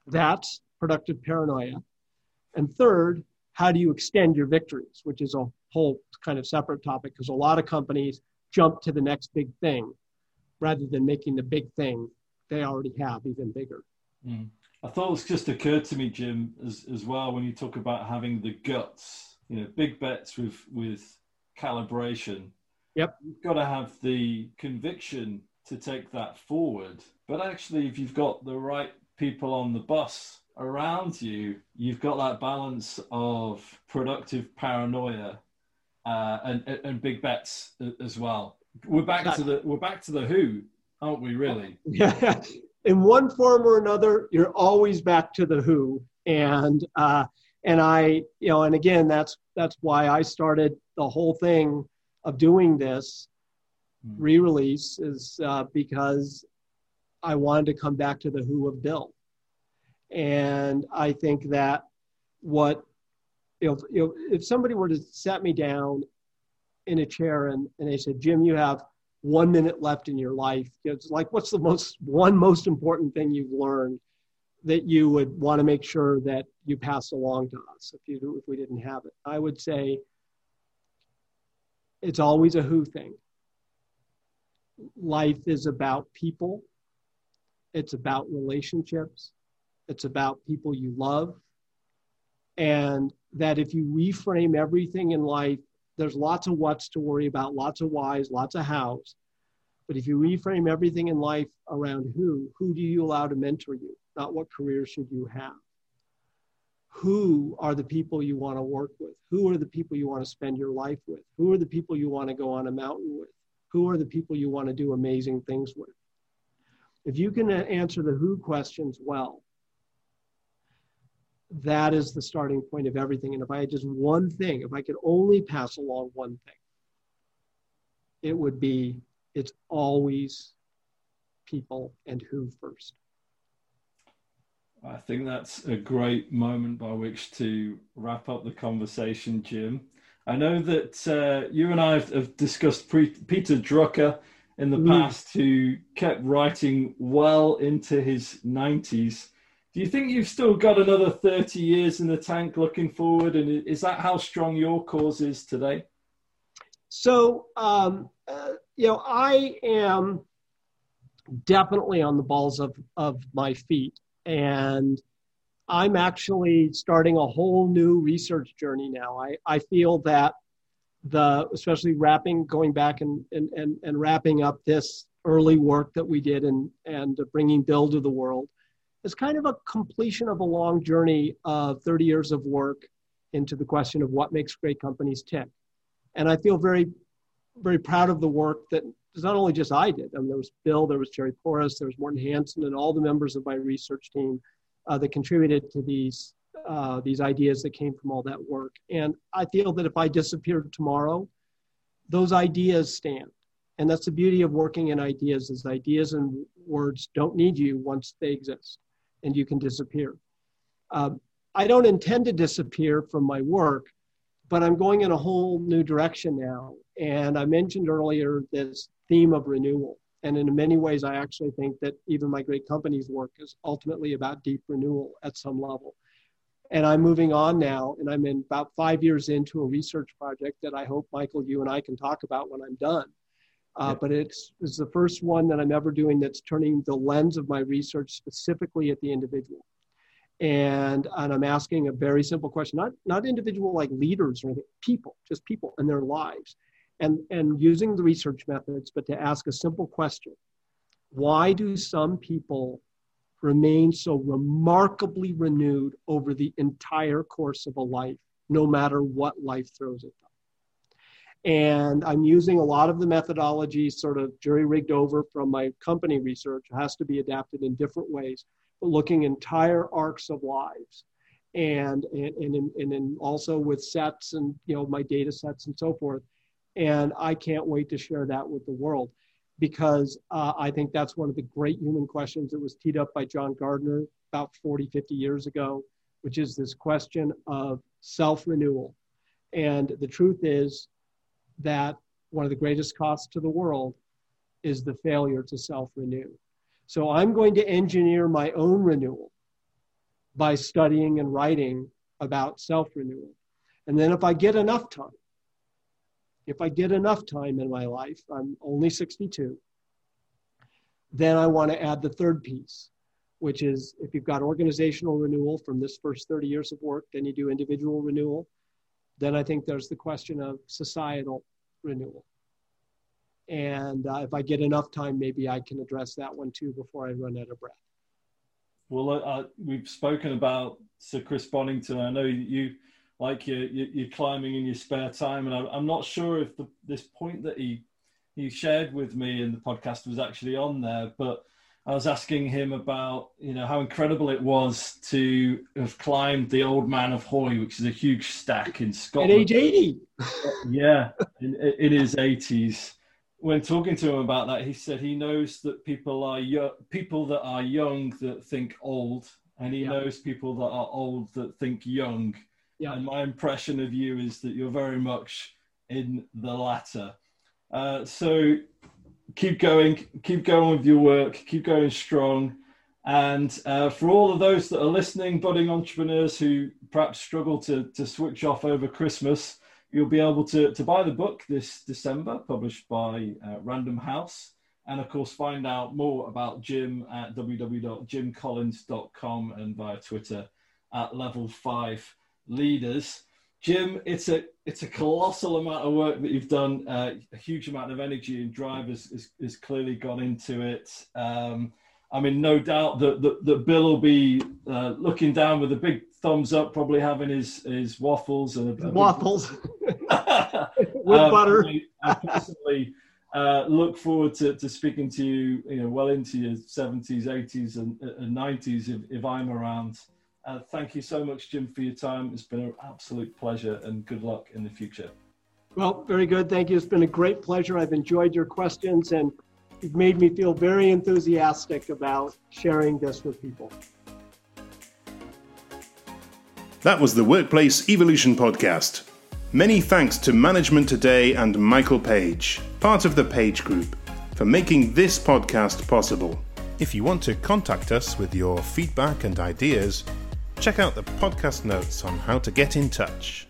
That's productive paranoia. And third, how do you extend your victories, which is a whole kind of separate topic because a lot of companies jump to the next big thing rather than making the big thing they already have even bigger. Mm. I thought it's just occurred to me, Jim, as, as well, when you talk about having the guts, you know, big bets with, with calibration. Yep. You've got to have the conviction to take that forward. But actually, if you've got the right people on the bus around you, you've got that balance of productive paranoia uh, and, and big bets as well. We're back to the we're back to the who, aren't we? Really? Yeah. In one form or another, you're always back to the who, and uh, and I, you know, and again, that's that's why I started the whole thing of doing this hmm. re-release is uh, because I wanted to come back to the who of Bill and I think that what, you know, you know, if somebody were to set me down in a chair and, and they said, Jim, you have one minute left in your life, it's like, what's the most, one most important thing you've learned that you would want to make sure that you pass along to us if you if we didn't have it? I would say it's always a who thing. Life is about people. It's about relationships it's about people you love. And that if you reframe everything in life, there's lots of what's to worry about, lots of whys, lots of hows. But if you reframe everything in life around who, who do you allow to mentor you? Not what career should you have? Who are the people you want to work with? Who are the people you want to spend your life with? Who are the people you want to go on a mountain with? Who are the people you want to do amazing things with? If you can uh, answer the who questions well, that is the starting point of everything. And if I had just one thing, if I could only pass along one thing, it would be it's always people and who first. I think that's a great moment by which to wrap up the conversation, Jim. I know that uh, you and I have, discussed pre- Peter Drucker in the mm. past, who kept writing well into his 90s. Do you think you've still got another 30 years in the tank looking forward? And is that how strong your cause is today? So, um, uh, you know, I am definitely on the balls of, of my feet. And I'm actually starting a whole new research journey now. I, I feel that the especially wrapping going back and, and, and, and wrapping up this early work that we did and, and bringing Bill to the world is kind of a completion of a long journey of 30 years of work into the question of what makes great companies tick. And I feel very, very proud of the work that not only just I did. I mean, there was Bill, there was Jerry Porras, there was Morten Hansen, and all the members of my research team uh, that contributed to these uh, these ideas that came from all that work. And I feel that if I disappeared tomorrow, those ideas stand. And that's the beauty of working in ideas is ideas and words don't need you once they exist and you can disappear. Um, I don't intend to disappear from my work, but I'm going in a whole new direction now. And I mentioned earlier this theme of renewal. And in many ways, I actually think that even my great company's work is ultimately about deep renewal at some level. And I'm moving on now, and I'm in about five years into a research project that I hope, Michael, you and I can talk about when I'm done. Uh, yeah. But it's, it's the first one that I'm ever doing that's turning the lens of my research specifically at the individual. And, and I'm asking a very simple question, not, not individual like leaders or anything, people, just people and their lives and, and using the research methods, but to ask a simple question Why do some people remain so remarkably renewed over the entire course of a life, no matter what life throws at them? And I'm using a lot of the methodology sort of jury rigged over from my company research. It has to be adapted in different ways, but looking entire arcs of lives. And, and, and, and, also with sets and you know my data sets and so forth and I can't wait to share that with the world because uh, I think that's one of the great human questions that was teed up by John Gardner about 40, 50 years ago, which is this question of self renewal. And the truth is that one of the greatest costs to the world is the failure to self renew. So I'm going to engineer my own renewal by studying and writing about self renewal. And then if I get enough time, if I get enough time in my life, I'm only 62, then I want to add the third piece, which is if you've got organizational renewal from this first 30 years of work, then you do individual renewal. Then I think there's the question of societal renewal. And uh, if I get enough time, maybe I can address that one too before I run out of breath. Well, uh, we've spoken about Sir Chris Bonington. I know you like you're, you're climbing in your spare time. And I'm not sure if the, this point that he he shared with me in the podcast was actually on there, but I was asking him about you know how incredible it was to have climbed the Old Man of Hoy, which is a huge stack in Scotland. At age eighty. yeah, in, in his eighties. When talking to him about that, he said he knows that people are young, people that are young that think old, and he yeah. knows people that are old that think young. Yeah. And my impression of you is that you're very much in the latter. Uh, so keep going, keep going with your work, keep going strong. And uh, for all of those that are listening, budding entrepreneurs who perhaps struggle to, to switch off over Christmas, you'll be able to, to buy the book this December, published by uh, Random House. And of course, find out more about Jim at www.jimcollins.com and via Twitter at level five leaders. Jim, it's a it's a colossal amount of work that you've done. Uh, a huge amount of energy and drive has, has, has clearly gone into it. Um, I mean, no doubt that, that, that Bill will be uh, looking down with a big thumbs up, probably having his his waffles and a, a waffles with um, butter. I personally uh, look forward to, to speaking to you, you know, well into your seventies, eighties, and nineties if, if I'm around. Uh, thank you so much, Jim, for your time. It's been an absolute pleasure and good luck in the future. Well, very good. Thank you. It's been a great pleasure. I've enjoyed your questions and you've made me feel very enthusiastic about sharing this with people. That was the Workplace Evolution Podcast. Many thanks to Management Today and Michael Page, part of the Page Group, for making this podcast possible. If you want to contact us with your feedback and ideas, check out the podcast notes on how to get in touch.